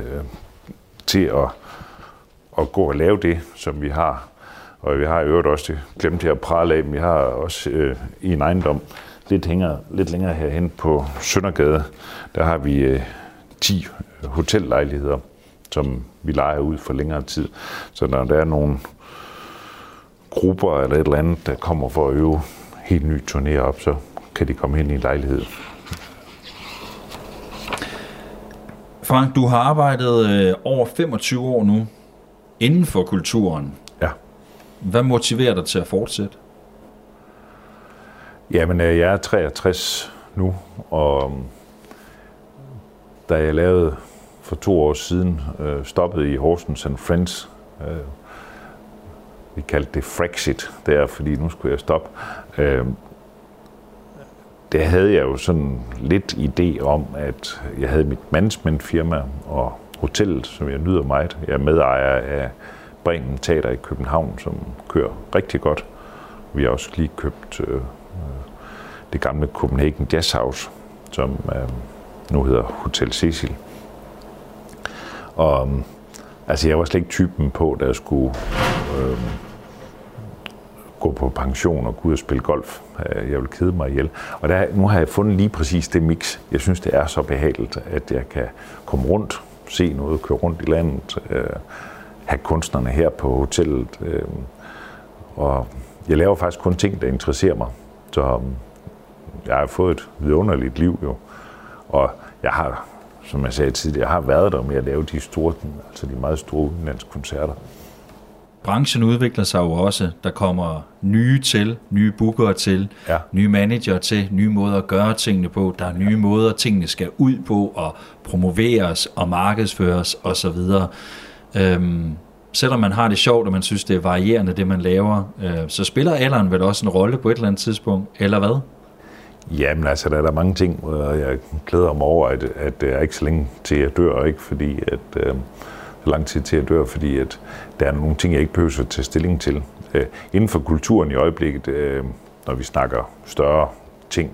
til at, at gå og lave det, som vi har. Og vi har i øvrigt også, det glemte jeg at prale af, men vi har også øh, i en ejendom, lidt, hænger, lidt længere herhen på Søndergade, der har vi øh, 10 hotellejligheder, som vi leger ud for længere tid. Så når der er nogle grupper eller et eller andet, der kommer for at øve helt ny turné op, så kan de komme ind i en lejlighed. Frank, du har arbejdet øh, over 25 år nu inden for kulturen. Ja. Hvad motiverer dig til at fortsætte? Jamen, øh, jeg er 63 nu, og da jeg lavede for to år siden, øh, stoppede i Horsens and Friends, øh, vi kaldte det Frexit der, fordi nu skulle jeg stoppe. Øh, der havde jeg jo sådan lidt idé om, at jeg havde mit managementfirma og hotellet, som jeg nyder meget. Jeg er medejer af Bremen Teater i København, som kører rigtig godt. Vi har også lige købt øh, øh, det gamle Copenhagen Jazz House, som øh, nu hedder Hotel Cecil. Og altså, jeg var slet ikke typen på, der skulle øh, gå på pension og gå ud og spille golf. Øh, jeg vil kede mig ihjel. Og der, nu har jeg fundet lige præcis det mix. Jeg synes, det er så behageligt, at jeg kan komme rundt, se noget, køre rundt i landet, øh, have kunstnerne her på hotellet. Øh, og jeg laver faktisk kun ting, der interesserer mig. Så øhm, jeg har fået et vidunderligt liv jo. Og jeg har, som jeg sagde tidligere, jeg har været der med at lave de store, altså de meget store koncerter. Branchen udvikler sig jo også. Der kommer nye til, nye bookere til, ja. nye manager til, nye måder at gøre tingene på. Der er nye måder, tingene skal ud på og promoveres og markedsføres osv. Øhm, selvom man har det sjovt, og man synes, det er varierende, det man laver, øh, så spiller alderen vel også en rolle på et eller andet tidspunkt, eller hvad? Jamen altså, der er der mange ting, og jeg glæder mig over, at, at det er ikke så længe til jeg dør, ikke? fordi at, øh, lang tid til at dør, fordi at der er nogle ting, jeg ikke behøver at tage stilling til. Øh, inden for kulturen i øjeblikket, øh, når vi snakker større ting,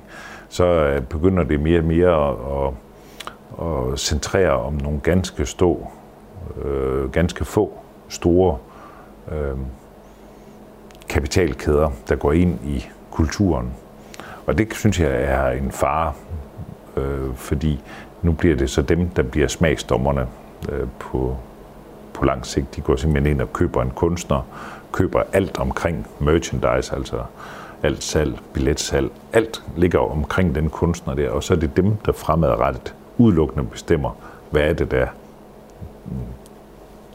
så øh, begynder det mere og mere at, at, at centrere om nogle ganske stå, øh, ganske få store øh, kapitalkæder, der går ind i kulturen. Og det synes jeg er en fare, øh, fordi nu bliver det så dem, der bliver smagsdommerne øh, på, på lang sigt. De går simpelthen ind og køber en kunstner, køber alt omkring merchandise, altså alt salg, billetsalg, alt ligger omkring den kunstner der, og så er det dem, der fremadrettet udelukkende bestemmer, hvad er det, der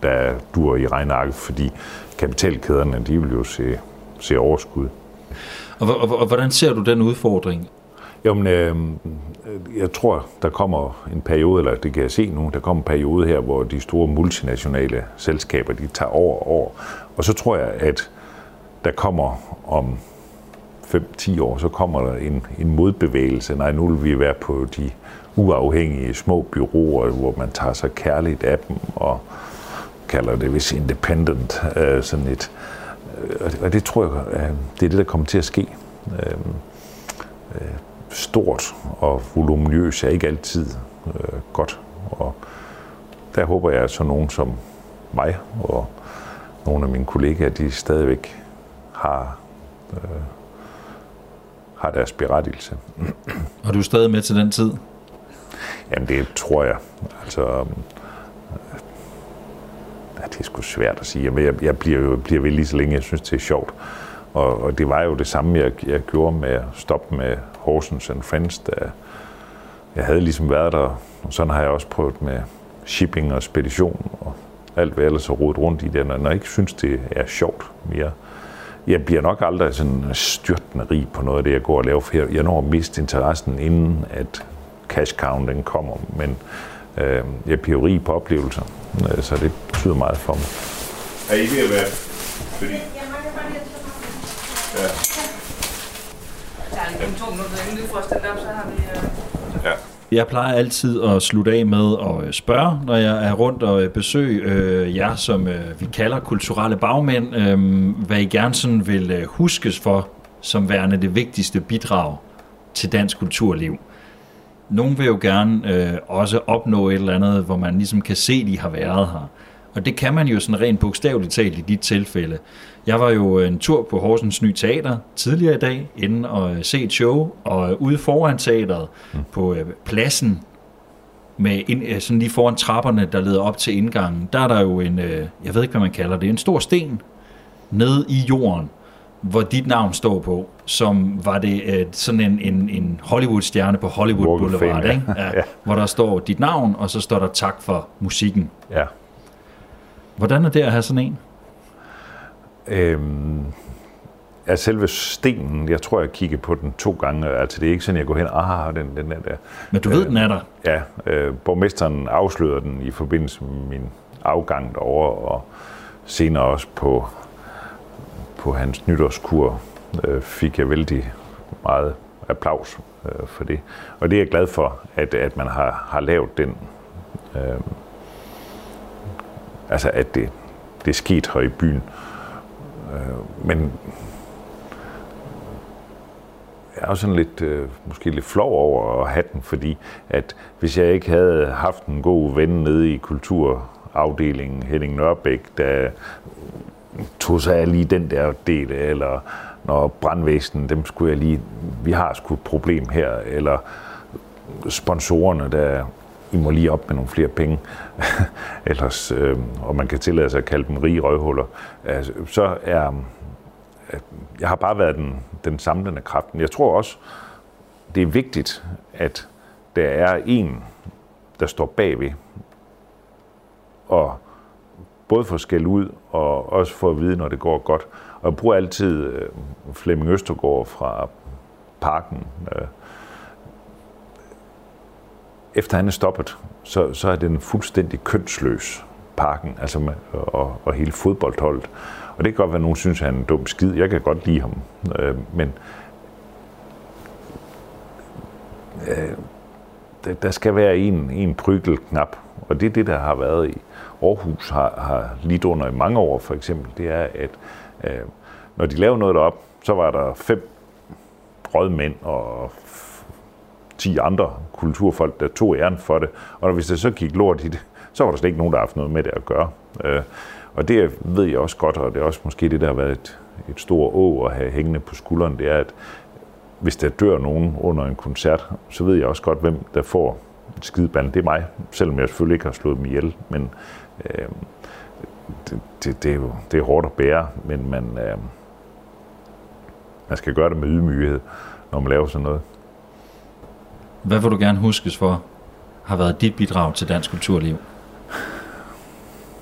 der dur i regnarket, fordi kapitalkæderne, de vil jo se, se overskud. Og, og, og hvordan ser du den udfordring? Jamen, øh, jeg tror, der kommer en periode, eller det kan jeg se nu, der kommer en periode her, hvor de store multinationale selskaber, de tager over over. Og så tror jeg, at der kommer om 5-10 år, så kommer der en, en modbevægelse. Nej, nu vil vi være på de uafhængige små byråer, hvor man tager sig kærligt af dem, og kalder det vist independent, øh, sådan et, øh, og det tror jeg, øh, det er det, der kommer til at ske. Øh, øh, stort og voluminøst er ikke altid øh, godt, og der håber jeg, at så nogen som mig og nogle af mine kollegaer, de stadigvæk har, øh, har deres berettigelse. Og du er stadig med til den tid? Jamen det tror jeg. Altså, det er sgu svært at sige. Jeg, jeg bliver jo bliver ved lige så længe, jeg synes, det er sjovt. Og, og det var jo det samme, jeg, jeg gjorde med at stoppe med Horsens and Friends, da jeg havde ligesom været der. Og sådan har jeg også prøvet med shipping og spedition og alt, hvad jeg ellers har rodet rundt i det. Når jeg ikke synes, det er sjovt mere. Jeg bliver nok aldrig sådan styrtende rig på noget af det, jeg går og laver, for jeg, jeg når mest miste interessen, inden at cash counten kommer. Men øh, jeg bliver rig på oplevelser. Øh, så det betyder meget for mig. Er I ved at være? Fordi... Ja. Der er to minutter inden vi får stillet op, så har vi... Øh, ja. Jeg plejer altid at slutte af med at øh, spørge, når jeg er rundt og øh, besøger øh, jer, som øh, vi kalder kulturelle bagmænd, øh, hvad I gerne sådan vil øh, huskes for som værende det vigtigste bidrag til dansk kulturliv nogen vil jo gerne øh, også opnå et eller andet, hvor man ligesom kan se, at de har været her. Og det kan man jo sådan rent bogstaveligt talt i dit tilfælde. Jeg var jo en tur på Horsens Ny Teater tidligere i dag, inden at se et show, og ude foran teateret mm. på øh, pladsen, med ind, øh, sådan lige foran trapperne, der leder op til indgangen, der er der jo en, øh, jeg ved ikke, hvad man kalder det, en stor sten nede i jorden, hvor dit navn står på, som var det øh, sådan en, en, en Hollywood-stjerne på Hollywood Walk Boulevard, fame, ikke? [LAUGHS] Ja, ja. hvor der står dit navn, og så står der tak for musikken. Ja. Hvordan er det at have sådan en? Øhm, ja, selve stenen, jeg tror, jeg kiggede på den to gange. Altså, det er ikke sådan, jeg går hen, ah, den, den er der. Men du ved, øh, den er der? Ja, øh, borgmesteren afslørede den i forbindelse med min afgang derovre, og senere også på på hans nytårskur øh, fik jeg vældig meget applaus øh, for det. Og det er jeg glad for, at, at man har, har lavet den. Øh, altså, at det, det er sket her i byen. Øh, men jeg er også sådan lidt, øh, måske lidt flov over at have den, fordi at hvis jeg ikke havde haft en god ven nede i kulturafdelingen, Henning Nørbæk, der tog sig af lige den der del, eller når brandvæsenet, dem skulle jeg lige, vi har sgu et problem her, eller sponsorerne, der i må lige op med nogle flere penge, [LAUGHS] ellers, øh, og man kan tillade sig at kalde dem rige røvhuller, altså, så er, jeg har bare været den, den samlende kraft. Jeg tror også, det er vigtigt, at der er en, der står bagved, og både får skæld ud, og også får at vide, når det går godt. Og jeg bruger altid øh, Flemming Østergaard fra parken. Øh, efter han er stoppet, så, så er den fuldstændig kønsløs parken, altså med, og, og hele fodboldholdet. Og det kan godt være, at nogen synes, at han er en dum skid. Jeg kan godt lide ham. Øh, men øh, der skal være en, en knap, og det er det, der har været i Aarhus har, har lidt under i mange år, for eksempel. Det er, at øh, når de lavede noget derop, så var der fem rødmænd og 10 andre kulturfolk, der tog æren for det. Og hvis det så gik lort i det, så var der slet ikke nogen, der har haft noget med det at gøre. Øh, og det ved jeg også godt, og det er også måske det, der har været et, et stort å at have hængende på skulderen, det er, at hvis der dør nogen under en koncert, så ved jeg også godt, hvem der får et skideband. Det er mig, selvom jeg selvfølgelig ikke har slået dem ihjel, men øh, det, det, det, er jo det er hårdt at bære, men man, øh, man skal gøre det med ydmyghed, når man laver sådan noget. Hvad vil du gerne huskes for, har været dit bidrag til dansk kulturliv?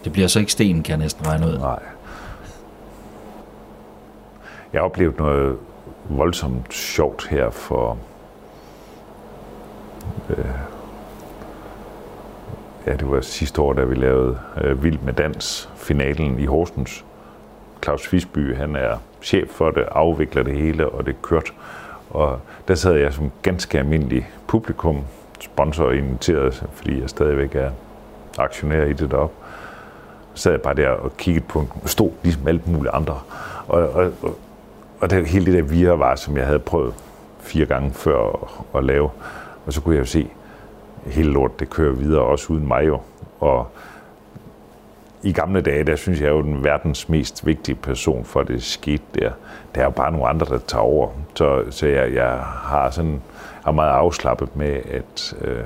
Det bliver så ikke sten, kan jeg næsten regne ud. Nej. Jeg har oplevet noget voldsomt sjovt her for øh, ja, det var sidste år, da vi lavede øh, Vild med Dans, finalen i Horsens. Claus Fisby, han er chef for det, afvikler det hele, og det kørt. Og der sad jeg som ganske almindelig publikum, sponsor inviteret, fordi jeg stadigvæk er aktionær i det deroppe. Så sad jeg bare der og kiggede på en stod ligesom alt muligt andre. Og, og, og, og det, hele det der virvar, som jeg havde prøvet fire gange før at, at lave. Og så kunne jeg jo se, hele lort, det kører videre, også uden mig jo. Og i gamle dage, der synes jeg jo, den verdens mest vigtige person for det skete der. Der er jo bare nogle andre, der tager over. Så, så jeg, jeg har sådan er meget afslappet med, at øh,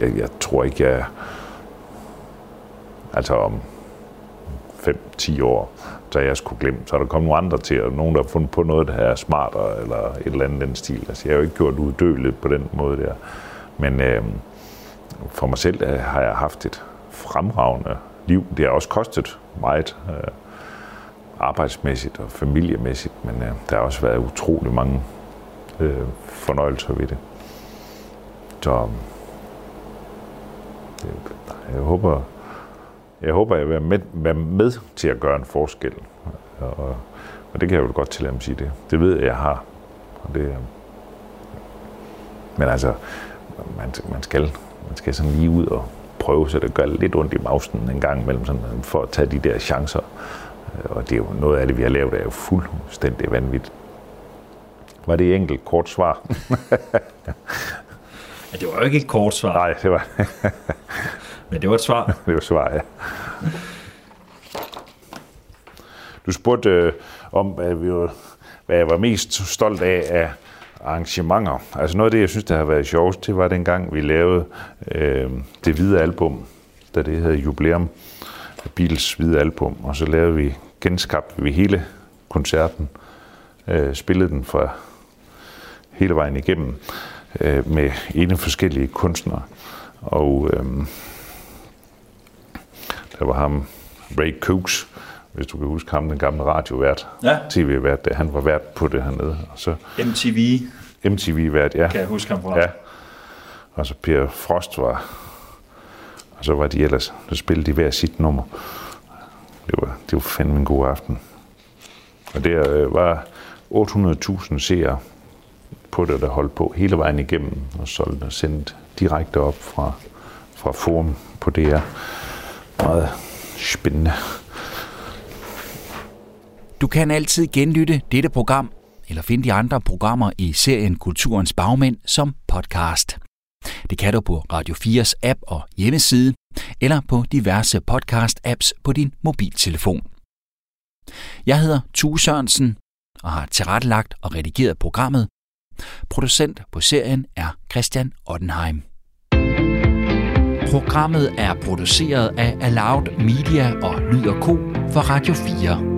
jeg, jeg tror ikke, jeg altså om 5-10 år, så jeg skulle glemme, så er der kommet nogle andre til, og nogen, der har fundet på noget, der er smartere, eller et eller andet den stil. Altså, jeg har jo ikke gjort uddødeligt på den måde der. Men øh, for mig selv øh, har jeg haft et fremragende liv. Det har også kostet meget øh, arbejdsmæssigt og familiemæssigt, men øh, der har også været utrolig mange øh, fornøjelser ved det. Så det, jeg håber, jeg håber, jeg vil være med, være med til at gøre en forskel. Og, og det kan jeg jo godt til at sige det. Det ved jeg, jeg har. Og det, øh, men altså, man, man, skal, man skal sådan lige ud og prøve, så det gør lidt ondt i mausen en gang imellem, sådan, for at tage de der chancer. Og det er jo noget af det, vi har lavet, er jo fuldstændig vanvittigt. Var det et enkelt kort svar? [LAUGHS] ja, det var jo ikke et kort svar. Nej, det var [LAUGHS] Men det var et svar. [LAUGHS] det var et svar, ja. Du spurgte øh, om, hvad, vi var, hvad jeg var mest stolt af af arrangementer. Altså noget af det, jeg synes, der har været sjovest, det var dengang, vi lavede øh, det hvide album, da det hedder Jubilæum, Bils hvide album, og så lavede vi, genskabte vi hele koncerten, øh, spillede den fra hele vejen igennem øh, med ene forskellige kunstnere. Og øh, der var ham, Ray Cooks, hvis du kan huske ham, den gamle radiovært, ja. tv-vært, der han var vært på det hernede. Og så, MTV. MTV-vært, ja. Kan jeg huske ham fra. Ja. Og så Per Frost var, og så var de ellers, så spillede de hver sit nummer. Det var, det var fandme en god aften. Og der øh, var 800.000 seere på det, der holdt på hele vejen igennem, og solgte og sendt direkte op fra, fra forum på DR meget spændende. Du kan altid genlytte dette program, eller finde de andre programmer i serien Kulturens Bagmænd som podcast. Det kan du på Radio 4's app og hjemmeside. eller på diverse podcast-apps på din mobiltelefon. Jeg hedder Tue Sørensen og har tilrettelagt og redigeret programmet. Producent på serien er Christian Ottenheim. Programmet er produceret af Aloud Media og Lyd Co. for Radio 4.